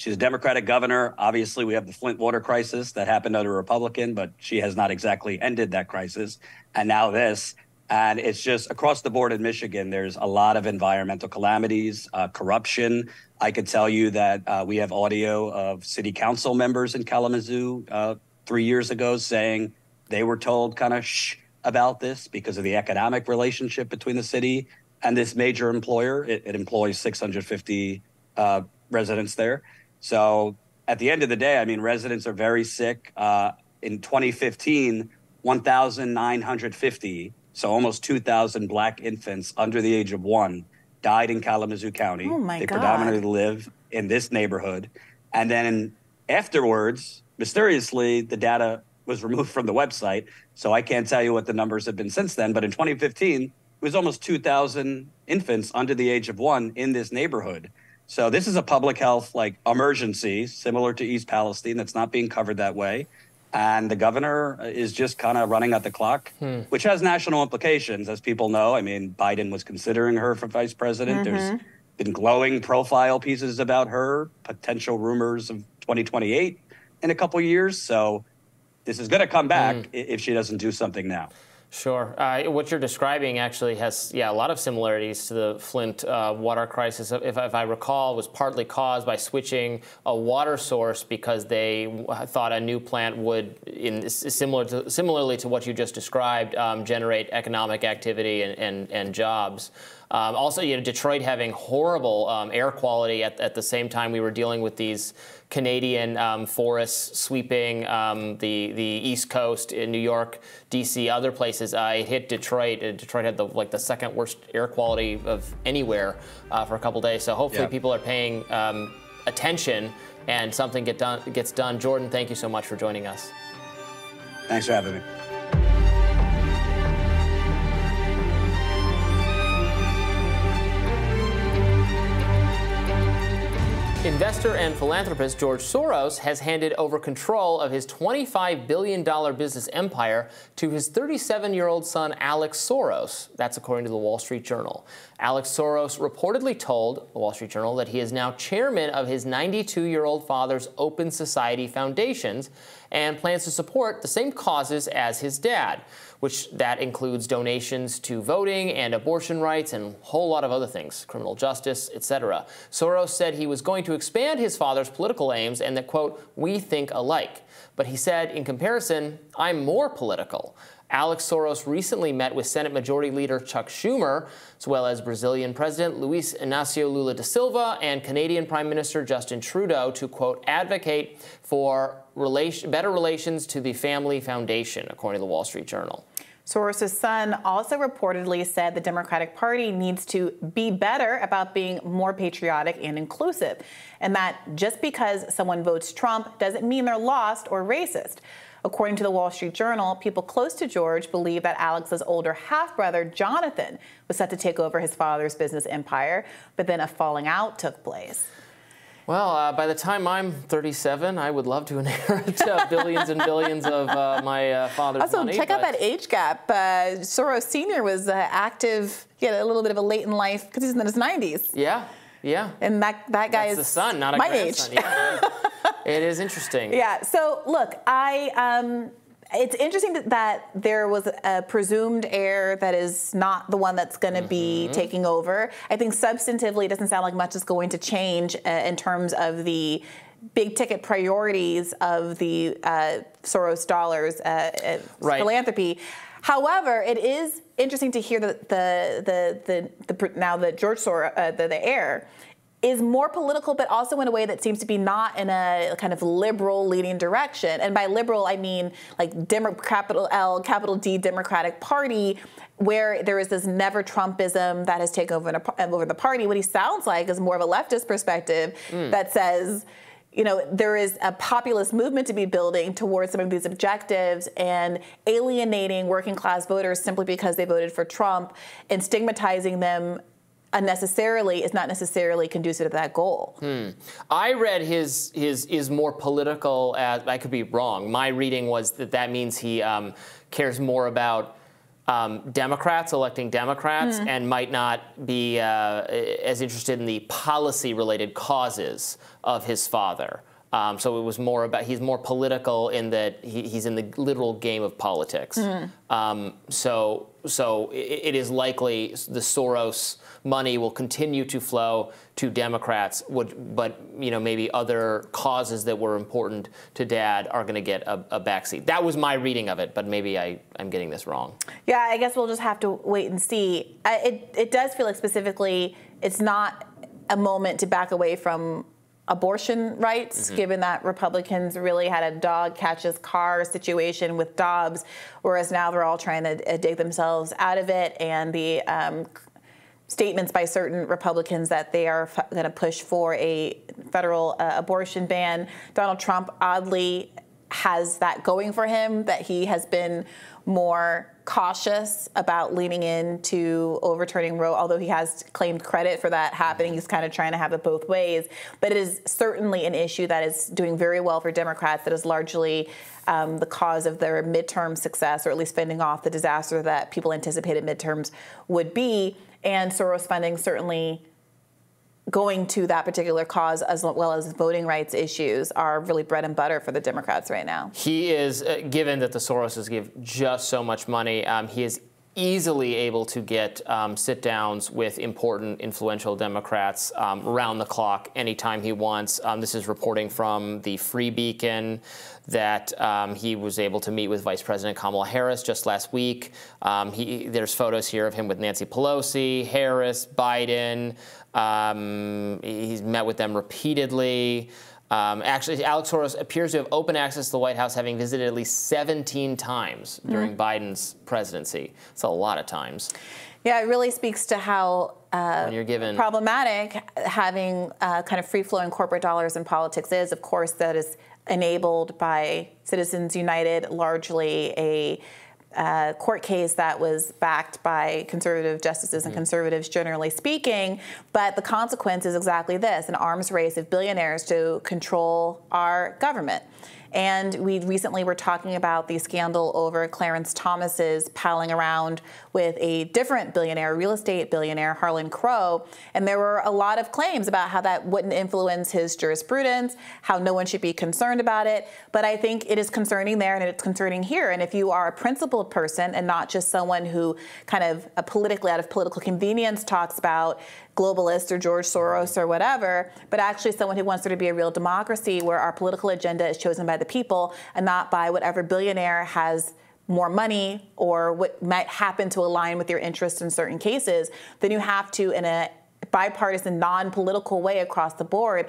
Speaker 16: She's a Democratic governor. Obviously, we have the Flint water crisis that happened under a Republican, but she has not exactly ended that crisis. And now this. And it's just across the board in Michigan, there's a lot of environmental calamities, uh, corruption. I could tell you that uh, we have audio of city council members in Kalamazoo uh, three years ago saying they were told kind of shh about this because of the economic relationship between the city and this major employer. It, it employs 650 uh, residents there. So at the end of the day, I mean, residents are very sick. Uh, in 2015, 1,950, so almost 2,000 black infants under the age of one died in Kalamazoo County.
Speaker 2: Oh, my
Speaker 16: they
Speaker 2: God.
Speaker 16: predominantly live in this neighborhood. And then afterwards, mysteriously, the data was removed from the website. So I can't tell you what the numbers have been since then. But in 2015, it was almost 2,000 infants under the age of one in this neighborhood. So this is a public health like emergency, similar to East Palestine, that's not being covered that way. And the governor is just kind of running at the clock,
Speaker 1: Hmm.
Speaker 16: which has national implications, as people know. I mean, Biden was considering her for vice president. There's
Speaker 2: Mhm.
Speaker 16: been glowing profile pieces about her, potential rumors of 2028 in a couple years. So this is going to come back i- if she doesn't do something now.
Speaker 1: Sure. Uh, what you're describing actually has, yeah, a lot of similarities to the Flint uh, water crisis. If, if I recall, was partly caused by switching a water source because they thought a new plant would, in similar to, similarly to what you just described, um, generate economic activity and, and, and jobs. Um, also, you know, Detroit having horrible um, air quality at, at the same time we were dealing with these Canadian um, forests sweeping um, the the East Coast in New York, D.C., other places. Uh, it hit Detroit. Uh, Detroit had the like the second worst air quality of anywhere uh, for a couple days. So hopefully
Speaker 16: Yeah.
Speaker 1: people are paying um, attention and something get done gets done. Jordan, thank you so much for joining us.
Speaker 16: Thanks for having me.
Speaker 1: Investor and philanthropist George Soros has handed over control of his $25 billion business empire to his 37 year old son, Alex Soros. That's according to the Wall Street Journal. Alex Soros reportedly told the Wall Street Journal that he is now chairman of his 92 year old father's Open Society Foundations and plans to support the same causes as his dad, which that includes donations to voting and abortion rights and a whole lot of other things, criminal justice, etc. Soros said he was going to expand his father's political aims and that, quote, we think alike. But he said, in comparison, I'm more political. Alex Soros recently met with Senate Majority Leader Chuck Schumer, as well as Brazilian President Luiz Inácio Lula da Silva and Canadian Prime Minister Justin Trudeau to, quote, advocate for relation, better relations to the Family Foundation, according to the Wall Street Journal.
Speaker 2: Soros' son also reportedly said the Democratic Party needs to be better about being more patriotic and inclusive, and that just because someone votes Trump doesn't mean they're lost or racist. According to the Wall Street Journal, people close to George believe that Alex's older half brother, Jonathan, was set to take over his father's business empire, but then a falling out took place.
Speaker 1: Well, uh, by the time I'm 37, I would love to inherit uh, billions and billions of uh, my uh, father's
Speaker 2: also,
Speaker 1: money.
Speaker 2: Also, check out that age gap. Uh, Soros Sr. was uh, active, he had a little bit of a late in life because he's in his 90s.
Speaker 1: Yeah, yeah.
Speaker 2: And that, that guy
Speaker 1: That's
Speaker 2: is
Speaker 1: the son, not a
Speaker 2: my
Speaker 1: grandson.
Speaker 2: age.
Speaker 1: Yeah. it is interesting.
Speaker 2: Yeah. So look, I um, it's interesting that, that there was a presumed heir that is not the one that's going to be
Speaker 1: Mhm.
Speaker 2: taking over. I think substantively, it doesn't sound like much is going to change uh, in terms of the big ticket priorities of the uh, Soros dollars uh, uh,
Speaker 1: Right.
Speaker 2: philanthropy. However, it is interesting to hear that the the the, the, now that George Soros, uh, the, the heir, is more political, but also in a way that seems to be not in a kind of liberal leading direction. And by liberal, I mean like Demo- capital L, capital D Democratic Party, where there is this never Trumpism that has taken over, an- over the party. What he sounds like is more of a leftist perspective
Speaker 17: Mm.
Speaker 2: that says, you know, there is a populist movement to be building towards some of these objectives and alienating working class voters simply because they voted for Trump and stigmatizing them unnecessarily is not necessarily conducive to that goal.
Speaker 1: Hmm. I read his his is more political. As, I could be wrong. My reading was that that means he um, cares more about. Um, Democrats electing Democrats
Speaker 2: Hmm.
Speaker 1: and might not be uh, as interested in the policy-related causes of his father. Um, so it was more about he's more political in that he, he's in the literal game of politics.
Speaker 2: Hmm.
Speaker 1: Um, so so it, it is likely the Soros money will continue to flow to Democrats, would, but you know maybe other causes that were important to Dad are going to get a, a backseat. That was my reading of it, but maybe I, I'm getting this wrong.
Speaker 2: Yeah, I guess we'll just have to wait and see. Uh, it, it does feel like specifically it's not a moment to back away from abortion rights,
Speaker 17: Mhm.
Speaker 2: given that Republicans really had a dog catches car situation with Dobbs, whereas now they're all trying to uh, dig themselves out of it. And the um, statements by certain Republicans that they are going to push for a federal uh, abortion ban. Donald Trump oddly has that going for him, that he has been more cautious about leaning into overturning Roe, although he has claimed credit for that happening. He's kind of trying to have it both ways. But it is certainly an issue that is doing very well for Democrats, that is largely um, the cause of their midterm success, or at least fending off the disaster that people anticipated midterms would be. And Soros funding certainly going to that particular cause as well as voting rights issues are really bread and butter for the Democrats right now.
Speaker 1: He is, uh, given that the Soroses give just so much money, um, he is easily able to get um, sit downs with important, influential Democrats um, around the clock anytime he wants. Um, this is reporting from the Free Beacon that um, he was able to meet with Vice President Kamala Harris just last week. Um, he, there's photos here of him with Nancy Pelosi, Harris, Biden. Um, he's met with them repeatedly. Um, actually, Alex Soros appears to have open access to the White House, having visited at least 17 times during
Speaker 2: Mhm.
Speaker 1: Biden's presidency. It's a lot of times.
Speaker 2: Yeah, it really speaks to how uh,
Speaker 1: given-
Speaker 2: problematic having uh, kind of free flowing corporate dollars in politics is. Of course, that is enabled by Citizens United, largely a uh, court case that was backed by conservative justices and
Speaker 17: Mhm.
Speaker 2: conservatives, generally speaking. But the consequence is exactly this an arms race of billionaires to control our government. And we recently were talking about the scandal over Clarence Thomas's palling around with a different billionaire, real estate billionaire, Harlan Crow. And there were a lot of claims about how that wouldn't influence his jurisprudence, how no one should be concerned about it. But I think it is concerning there and it's concerning here. And if you are a principled person and not just someone who kind of politically, out of political convenience, talks about globalist or George Soros or whatever, but actually someone who wants there to be a real democracy where our political agenda is chosen by the people and not by whatever billionaire has more money or what might happen to align with your interests in certain cases, then you have to, in a bipartisan, non-political way across the board,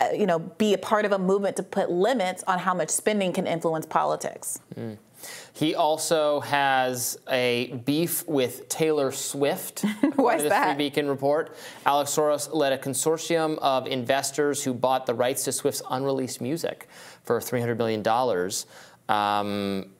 Speaker 2: uh, you know, be a part of a movement to put limits on how much spending can influence politics.
Speaker 1: Mm. He also has a beef with Taylor Swift.
Speaker 2: Why is
Speaker 1: the
Speaker 2: that?
Speaker 1: Free Beacon report. Alex Soros led a consortium of investors who bought the rights to Swift's unreleased music for $300 million. Um,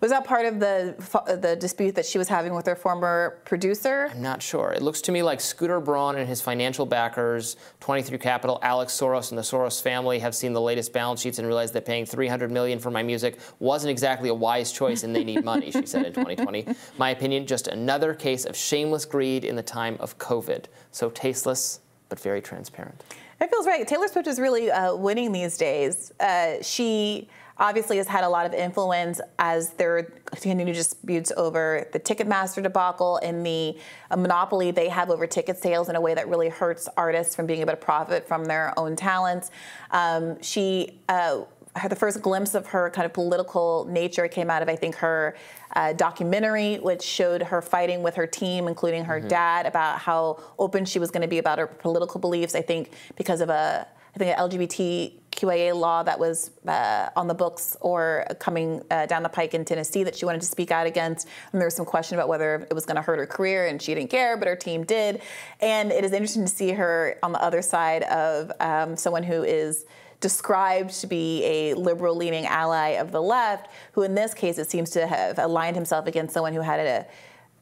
Speaker 2: was that part of the the dispute that she was having with her former producer?
Speaker 1: I'm not sure. It looks to me like Scooter Braun and his financial backers, 23 Capital, Alex Soros, and the Soros family have seen the latest balance sheets and realized that paying 300 million for my music wasn't exactly a wise choice, and they need money. she said in 2020. My opinion, just another case of shameless greed in the time of COVID. So tasteless, but very transparent.
Speaker 2: It feels right. Taylor Swift is really uh, winning these days. Uh, she obviously has had a lot of influence as there continue disputes over the Ticketmaster debacle and the uh, monopoly they have over ticket sales in a way that really hurts artists from being able to profit from their own talents. Um, she uh, had the first glimpse of her kind of political nature came out of, I think, her uh, documentary, which showed her fighting with her team, including her mm-hmm. dad, about how open she was going to be about her political beliefs. I think because of a, I think, an LGBT QIA law that was uh, on the books or coming uh, down the pike in Tennessee that she wanted to speak out against. And there was some question about whether it was going to hurt her career, and she didn't care, but her team did. And it is interesting to see her on the other side of um, someone who is described to be a liberal leaning ally of the left, who in this case it seems to have aligned himself against someone who had a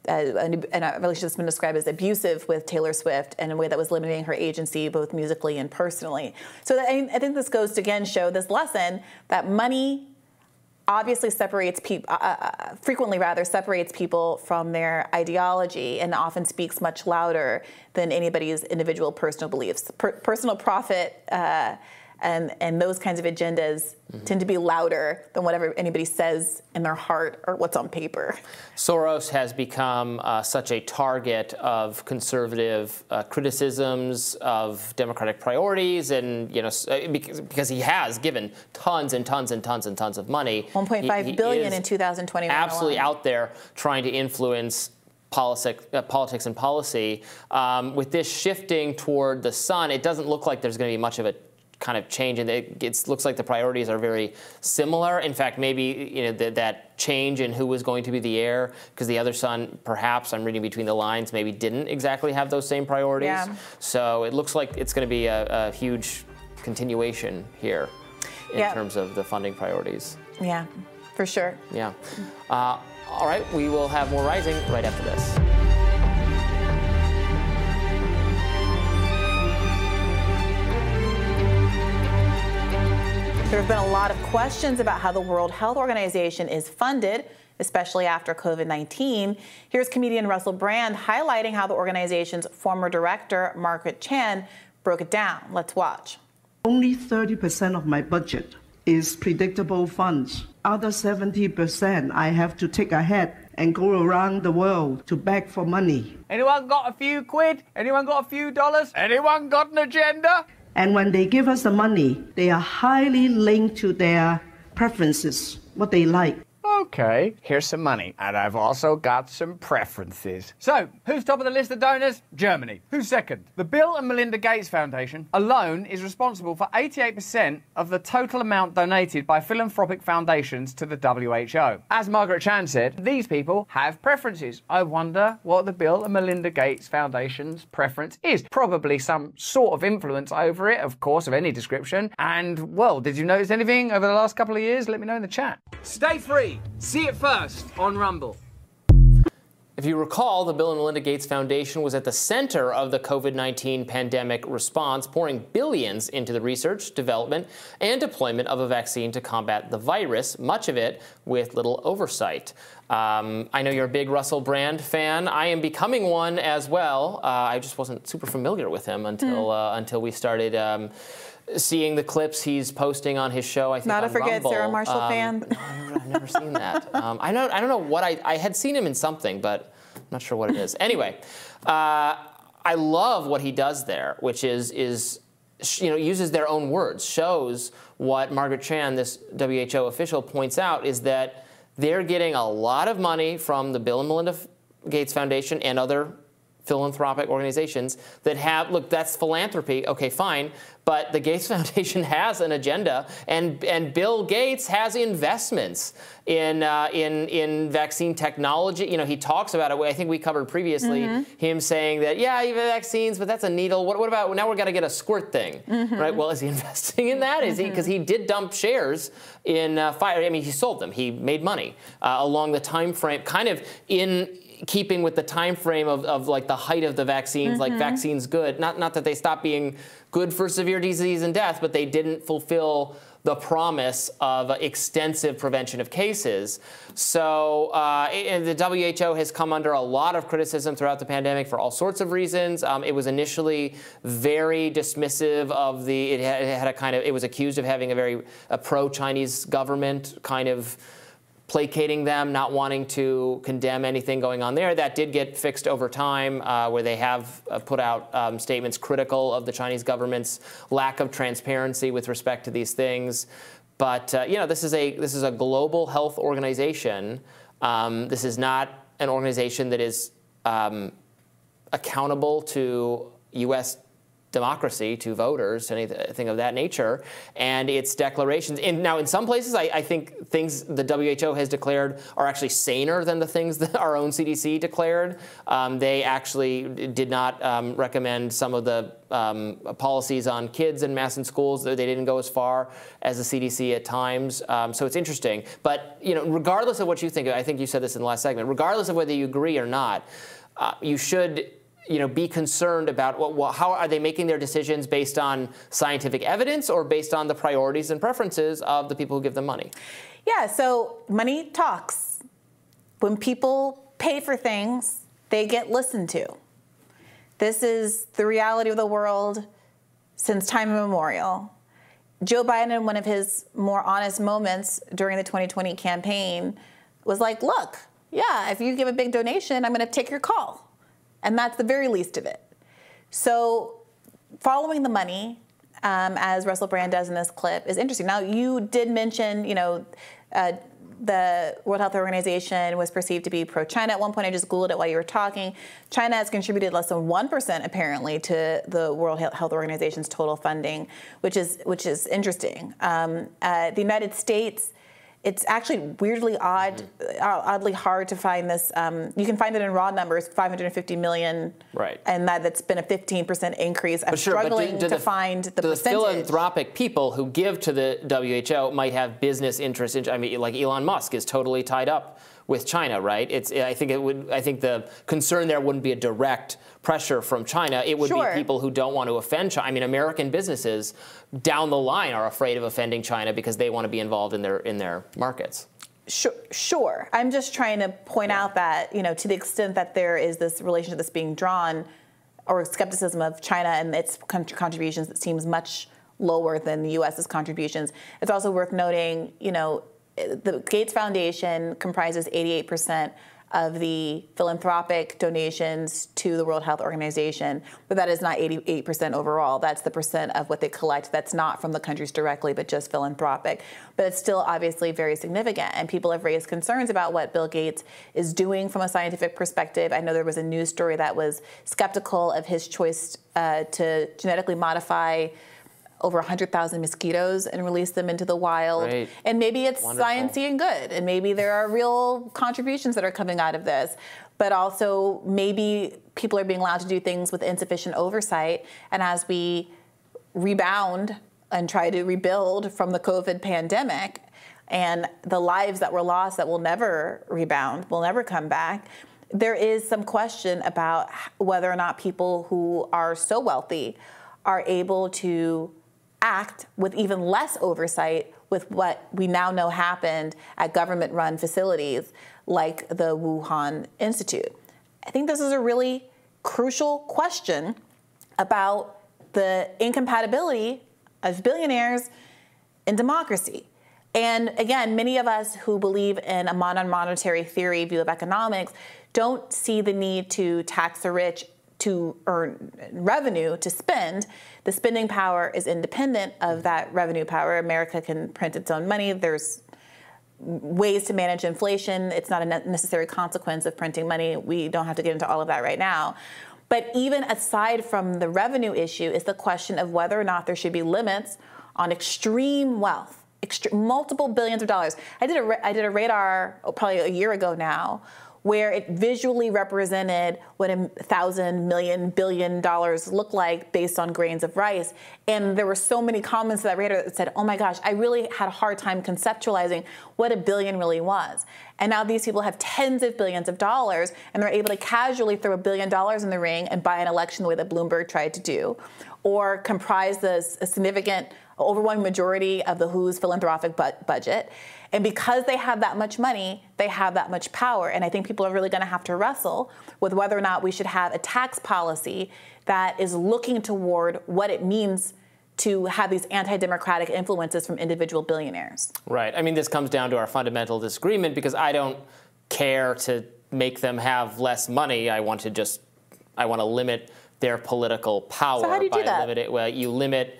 Speaker 2: and a relationship that's been described as abusive with Taylor Swift in a way that was limiting her agency both musically and personally. So that, I, I think this goes to again show this lesson that money obviously separates people, uh, uh, uh, frequently rather separates people from their ideology and often speaks much louder than anybody's individual personal beliefs. Per- personal profit uh, and, and those kinds of agendas mm-hmm. tend to be louder than whatever anybody says in their heart or what's on paper.
Speaker 1: Soros has become uh, such a target of conservative uh, criticisms of democratic priorities, and you know uh, because, because, he has given tons and tons and tons and tons of money.
Speaker 2: 1.5 billion in 2021.
Speaker 1: Absolutely
Speaker 2: alone.
Speaker 1: out there trying to influence Politics, uh, politics and policy. Um, with this shifting toward the son, it doesn't look like there's going to be much of a kind of change, and it, looks like the priorities are very similar. In fact, maybe you know the, that change in who was going to be the heir, because the other son, perhaps I'm reading between the lines, maybe didn't exactly have those same priorities. Yeah. So it looks like it's going to be a, a huge continuation here in yeah. terms of the funding priorities.
Speaker 2: Yeah, for sure.
Speaker 1: Yeah. Uh, all right, we will have more rising right after this.
Speaker 2: There have been a lot of questions about how the World Health Organization is funded, especially after COVID 19. Here's comedian Russell Brand highlighting how the organization's former director, Margaret Chan, broke it down. Let's watch.
Speaker 17: Only 30% of my budget is predictable funds. Other 70% I have to take ahead and go around the world to beg for money.
Speaker 18: Anyone got a few quid? Anyone got a few dollars? Anyone got an agenda?
Speaker 17: And when they give us the money, they are highly linked to their preferences, what they like.
Speaker 18: Okay, here's some money. And I've also got some preferences. So, who's top of the list of donors? Germany. Who's second? The Bill and Melinda Gates Foundation alone is responsible for 88% of the total amount donated by philanthropic foundations to the WHO. As Margaret Chan said, these people have preferences. I wonder what the Bill and Melinda Gates Foundation's preference is. Probably some sort of influence over it, of course, of any description. And, well, did you notice anything over the last couple of years? Let me know in the chat. Stay free. See it first on Rumble.
Speaker 1: If you recall, the Bill and Melinda Gates Foundation was at the center of the COVID 19 pandemic response, pouring billions into the research, development, and deployment of a vaccine to combat the virus, much of it with little oversight. Um, I know you're a big Russell Brand fan. I am becoming one as well. Uh, I just wasn't super familiar with him until,
Speaker 2: Mm.
Speaker 1: uh, until we started. Um, Seeing the clips he's posting on his show, I think
Speaker 2: Not a forget
Speaker 1: Rumble.
Speaker 2: Sarah Marshall
Speaker 1: Um,
Speaker 2: fan.
Speaker 1: I've never seen that. Um, I don't. I don't know what I. I had seen him in something, but I'm not sure what it is. Anyway, uh, I love what he does there, which is is you know uses their own words, shows what Margaret Chan, this WHO official, points out is that they're getting a lot of money from the Bill and Melinda Gates Foundation and other philanthropic organizations that have look that's philanthropy okay fine but the gates foundation has an agenda and and bill gates has investments in uh, in in vaccine technology. You know he talks about it. I think we covered previously
Speaker 2: Mhm.
Speaker 1: him saying that yeah you have vaccines but that's a needle. What, what about now we're going to get a squirt thing
Speaker 2: Mhm.
Speaker 1: right? Well is he investing in that? Is he because he did dump shares in uh, fire i mean he sold them. He made money uh, along the time frame kind of in keeping with the time frame of, of like the height of the vaccines like
Speaker 2: Mhm.
Speaker 1: vaccines good not not that they stopped being good for severe disease and death but they didn't fulfill the promise of extensive prevention of cases. So, uh, and the WHO has come under a lot of criticism throughout the pandemic for all sorts of reasons. Um, it was initially very dismissive of the, it had, it had a kind of, it was accused of having a very a pro-Chinese government kind of placating them, not wanting to condemn anything going on there. That did get fixed over time, uh, where they have uh, put out um, statements critical of the Chinese government's lack of transparency with respect to these things. But uh, you know, this is a this is a global health organization. Um, this is not an organization that is um, accountable to U.S. democracy, to voters, anything of that nature, and its declarations. And now, in some places, I, I think things the WHO has declared are actually saner than the things that our own CDC declared. Um, they actually did not um, recommend some of the um, policies on kids and mass in schools. They didn't go as far as the CDC at times. Um, so it's interesting. But you know, regardless of what you think, I think you said this in the last segment. Regardless of whether you agree or not, uh, you should you know, be concerned about what, how are they making their decisions based on scientific evidence or based on the priorities and preferences of the people who give them money?
Speaker 2: Yeah, so money talks. When people pay for things, they get listened to. This is the reality of the world since time immemorial. Joe Biden, in one of his more honest moments during the 2020 campaign, was like, look, yeah, if you give a big donation, I'm going to take your call. And that's the very least of it. So, following the money, um, as Russell Brand does in this clip, is interesting. Now, you did mention, you know, uh, the World Health Organization was perceived to be pro-China at one point. I just googled it while you were talking. China has contributed less than one percent, apparently, to the World Health Organization's total funding, which is which is interesting. Um, uh, the United States. It's actually weirdly odd, uh, oddly hard to find this. Um, you can find it in raw numbers, 550 million,
Speaker 1: Right.
Speaker 2: and that that's been a 15% increase. I'm
Speaker 1: But sure, but do-
Speaker 2: struggling
Speaker 1: do
Speaker 2: to
Speaker 1: the-
Speaker 2: find the
Speaker 1: the
Speaker 2: percentage.
Speaker 1: philanthropic people who give to the WHO might have business interests. In, I mean, like Elon Musk is totally tied up with China, right? It's. I think it would. I think the concern there wouldn't be a direct pressure from China. It would
Speaker 2: Sure.
Speaker 1: be people who don't want to offend China. I mean, American businesses down the line are afraid of offending China because they want to be involved in their in their markets.
Speaker 2: Sure, sure. I'm just trying to point out that, you know, to the extent that there is this relationship that's being drawn or skepticism of China and its contributions that seems much lower than the U.S.'s contributions, it's also worth noting, you know, the Gates Foundation comprises 88% of the philanthropic donations to the World Health Organization, but that is not 88% overall. That's the percent of what they collect that's not from the countries directly, but just philanthropic. But it's still obviously very significant, and people have raised concerns about what Bill Gates is doing from a scientific perspective. I know there was a news story that was skeptical of his choice uh, to genetically modify over 100,000 mosquitoes and release them into the wild.
Speaker 1: Right.
Speaker 2: And maybe it's
Speaker 1: Wonderful.
Speaker 2: sciencey and good, and maybe there are real contributions that are coming out of this. But also, maybe people are being allowed to do things with insufficient oversight. And as we rebound and try to rebuild from the COVID pandemic, and the lives that were lost that will never rebound, will never come back, there is some question about whether or not people who are so wealthy are able to act with even less oversight with what we now know happened at government run facilities like the Wuhan Institute. I think this is a really crucial question about the incompatibility of billionaires in democracy. And again, many of us who believe in a modern monetary theory view of economics don't see the need to tax the rich to earn revenue to spend. The spending power is independent of that revenue power. America can print its own money. There's ways to manage inflation. It's not a necessary consequence of printing money. We don't have to get into all of that right now. But even aside from the revenue issue, is the question of whether or not there should be limits on extreme wealth, multiple billions of dollars. I did a I did a radar oh, probably a year ago now where it visually represented what a thousand million billion dollars look like based on grains of rice. And there were so many comments that radar that said, oh my gosh, I really had a hard time conceptualizing what a billion really was. And now these people have tens of billions of dollars and they're able to casually throw a billion dollars in the ring and buy an election the way that Bloomberg tried to do, or comprise the significant overwhelming majority of the WHO's philanthropic bu- budget. And because they have that much money, they have that much power. And I think people are really going to have to wrestle with whether or not we should have a tax policy that is looking toward what it means to have these anti-democratic influences from individual billionaires.
Speaker 1: Right. I mean, this comes down to our fundamental disagreement because I don't care to make them have less money. I want to just, I want to limit their political power
Speaker 2: so how do you
Speaker 1: by
Speaker 2: do that?
Speaker 1: limiting. Well, you limit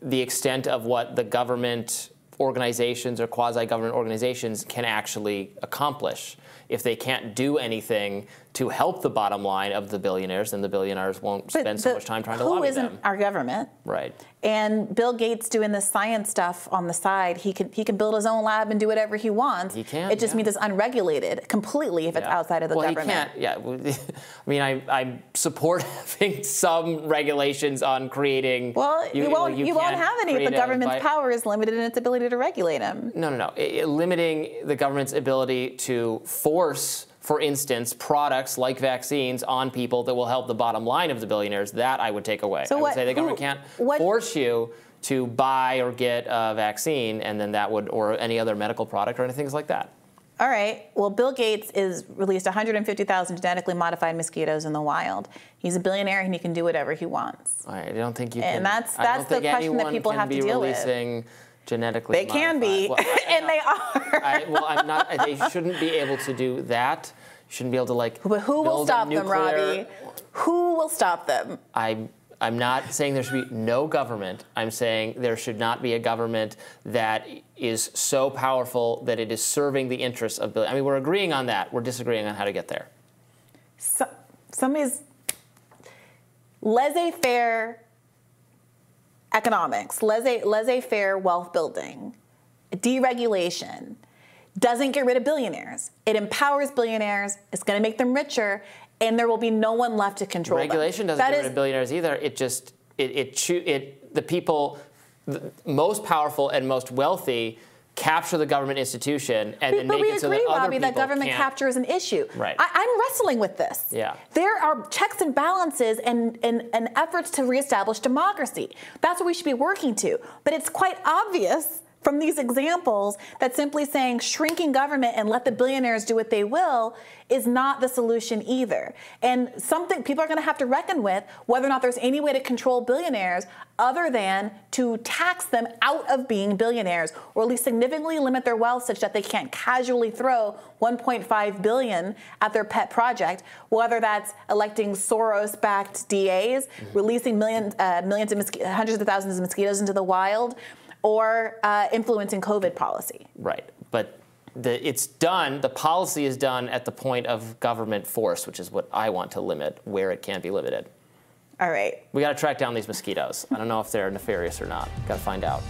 Speaker 1: the extent of what the government organizations or quasi government organizations can actually accomplish. If they can't do anything to help the bottom line of the billionaires, and the billionaires won't
Speaker 2: But
Speaker 1: spend so much time trying to
Speaker 2: who
Speaker 1: lobby
Speaker 2: isn't our government?
Speaker 1: Right.
Speaker 2: And Bill Gates doing the science stuff on the side, he can he can build his own lab and do whatever he wants.
Speaker 1: He can,
Speaker 2: It just
Speaker 1: yeah.
Speaker 2: means it's unregulated completely if it's
Speaker 1: Yeah.
Speaker 2: outside of the
Speaker 1: well,
Speaker 2: government.
Speaker 1: he can't. Yeah, I mean, I, I support having some regulations on creating.
Speaker 2: Well, you, won't you, won't have any if the government's power is limited in its ability to regulate them.
Speaker 1: No, no, no. I- I- limiting the government's ability to force, for instance, products like vaccines on people that will help the bottom line of the billionaires, that I would take away.
Speaker 2: So
Speaker 1: I would say the
Speaker 2: who-
Speaker 1: government can't
Speaker 2: what-
Speaker 1: force you to buy or get a vaccine, and then that would, or any other medical product or anything like that.
Speaker 2: All right. Well, Bill Gates is released 150,000 genetically modified mosquitoes in the wild. He's a billionaire and he can do whatever he wants. All right.
Speaker 1: I don't think you
Speaker 2: And
Speaker 1: can.
Speaker 2: that's- that's the question that people have to deal with.
Speaker 1: Genetically
Speaker 2: They can be,
Speaker 1: modified- Well,
Speaker 2: and they are.
Speaker 1: I, well, I'm not. They shouldn't be able to do that. Shouldn't be able to like.
Speaker 2: But who will stop them, Robby? Who will stop them?
Speaker 1: I. I'm not saying there should be no government. I'm saying there should not be a government that is so powerful that it is serving the interests of. billion- I mean, we're agreeing on that. We're disagreeing on how to get there.
Speaker 2: So, somebody's laissez-faire economics, laissez, laissez-faire wealth building, deregulation doesn't get rid of billionaires. It empowers billionaires. It's going to make them richer, and there will be no one left to control them.
Speaker 1: Regulation doesn't
Speaker 2: That
Speaker 1: get
Speaker 2: is-
Speaker 1: rid of billionaires either. It just it it, it the people the most powerful and most wealthy capture the government institution and then
Speaker 2: but
Speaker 1: make it so that other
Speaker 2: Robby, that government
Speaker 1: can't.
Speaker 2: capture is an issue.
Speaker 1: Right.
Speaker 2: I, I'm wrestling with this.
Speaker 1: Yeah.
Speaker 2: There are checks and balances and, and, and efforts to reestablish democracy. That's what we should be working to. But it's quite obvious from these examples that simply saying shrinking government and let the billionaires do what they will is not the solution either. And something people are going to have to reckon with whether or not there's any way to control billionaires other than to tax them out of being billionaires or at least significantly limit their wealth such that they can't casually throw 1.5 billion at their pet project whether that's electing Soros-backed DAs releasing millions uh, millions of mosqui- hundreds of thousands of mosquitoes into the wild or uh, influencing COVID policy.
Speaker 1: Right. But the, it's done, the policy is done at the point of government force, which is what I want to limit where it can be limited.
Speaker 2: All right.
Speaker 1: We got to track down these mosquitoes. I don't know if they're nefarious or not. Got to find out.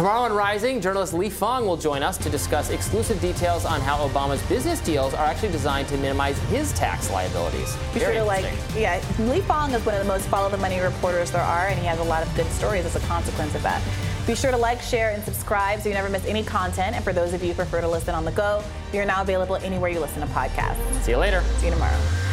Speaker 1: Tomorrow on Rising, journalist Lee Fang will join us to discuss exclusive details on how Obama's business deals are actually designed to minimize his tax liabilities.
Speaker 2: Be sure to like, yeah, Lee Fang is one of the most follow the money reporters there are, and he has a lot of good stories as a consequence of that. Be Be sure to like, share, and subscribe so you never miss any content. And for those of you who prefer to listen on the go, we are now available anywhere you listen to podcasts.
Speaker 1: See you later.
Speaker 2: See you tomorrow.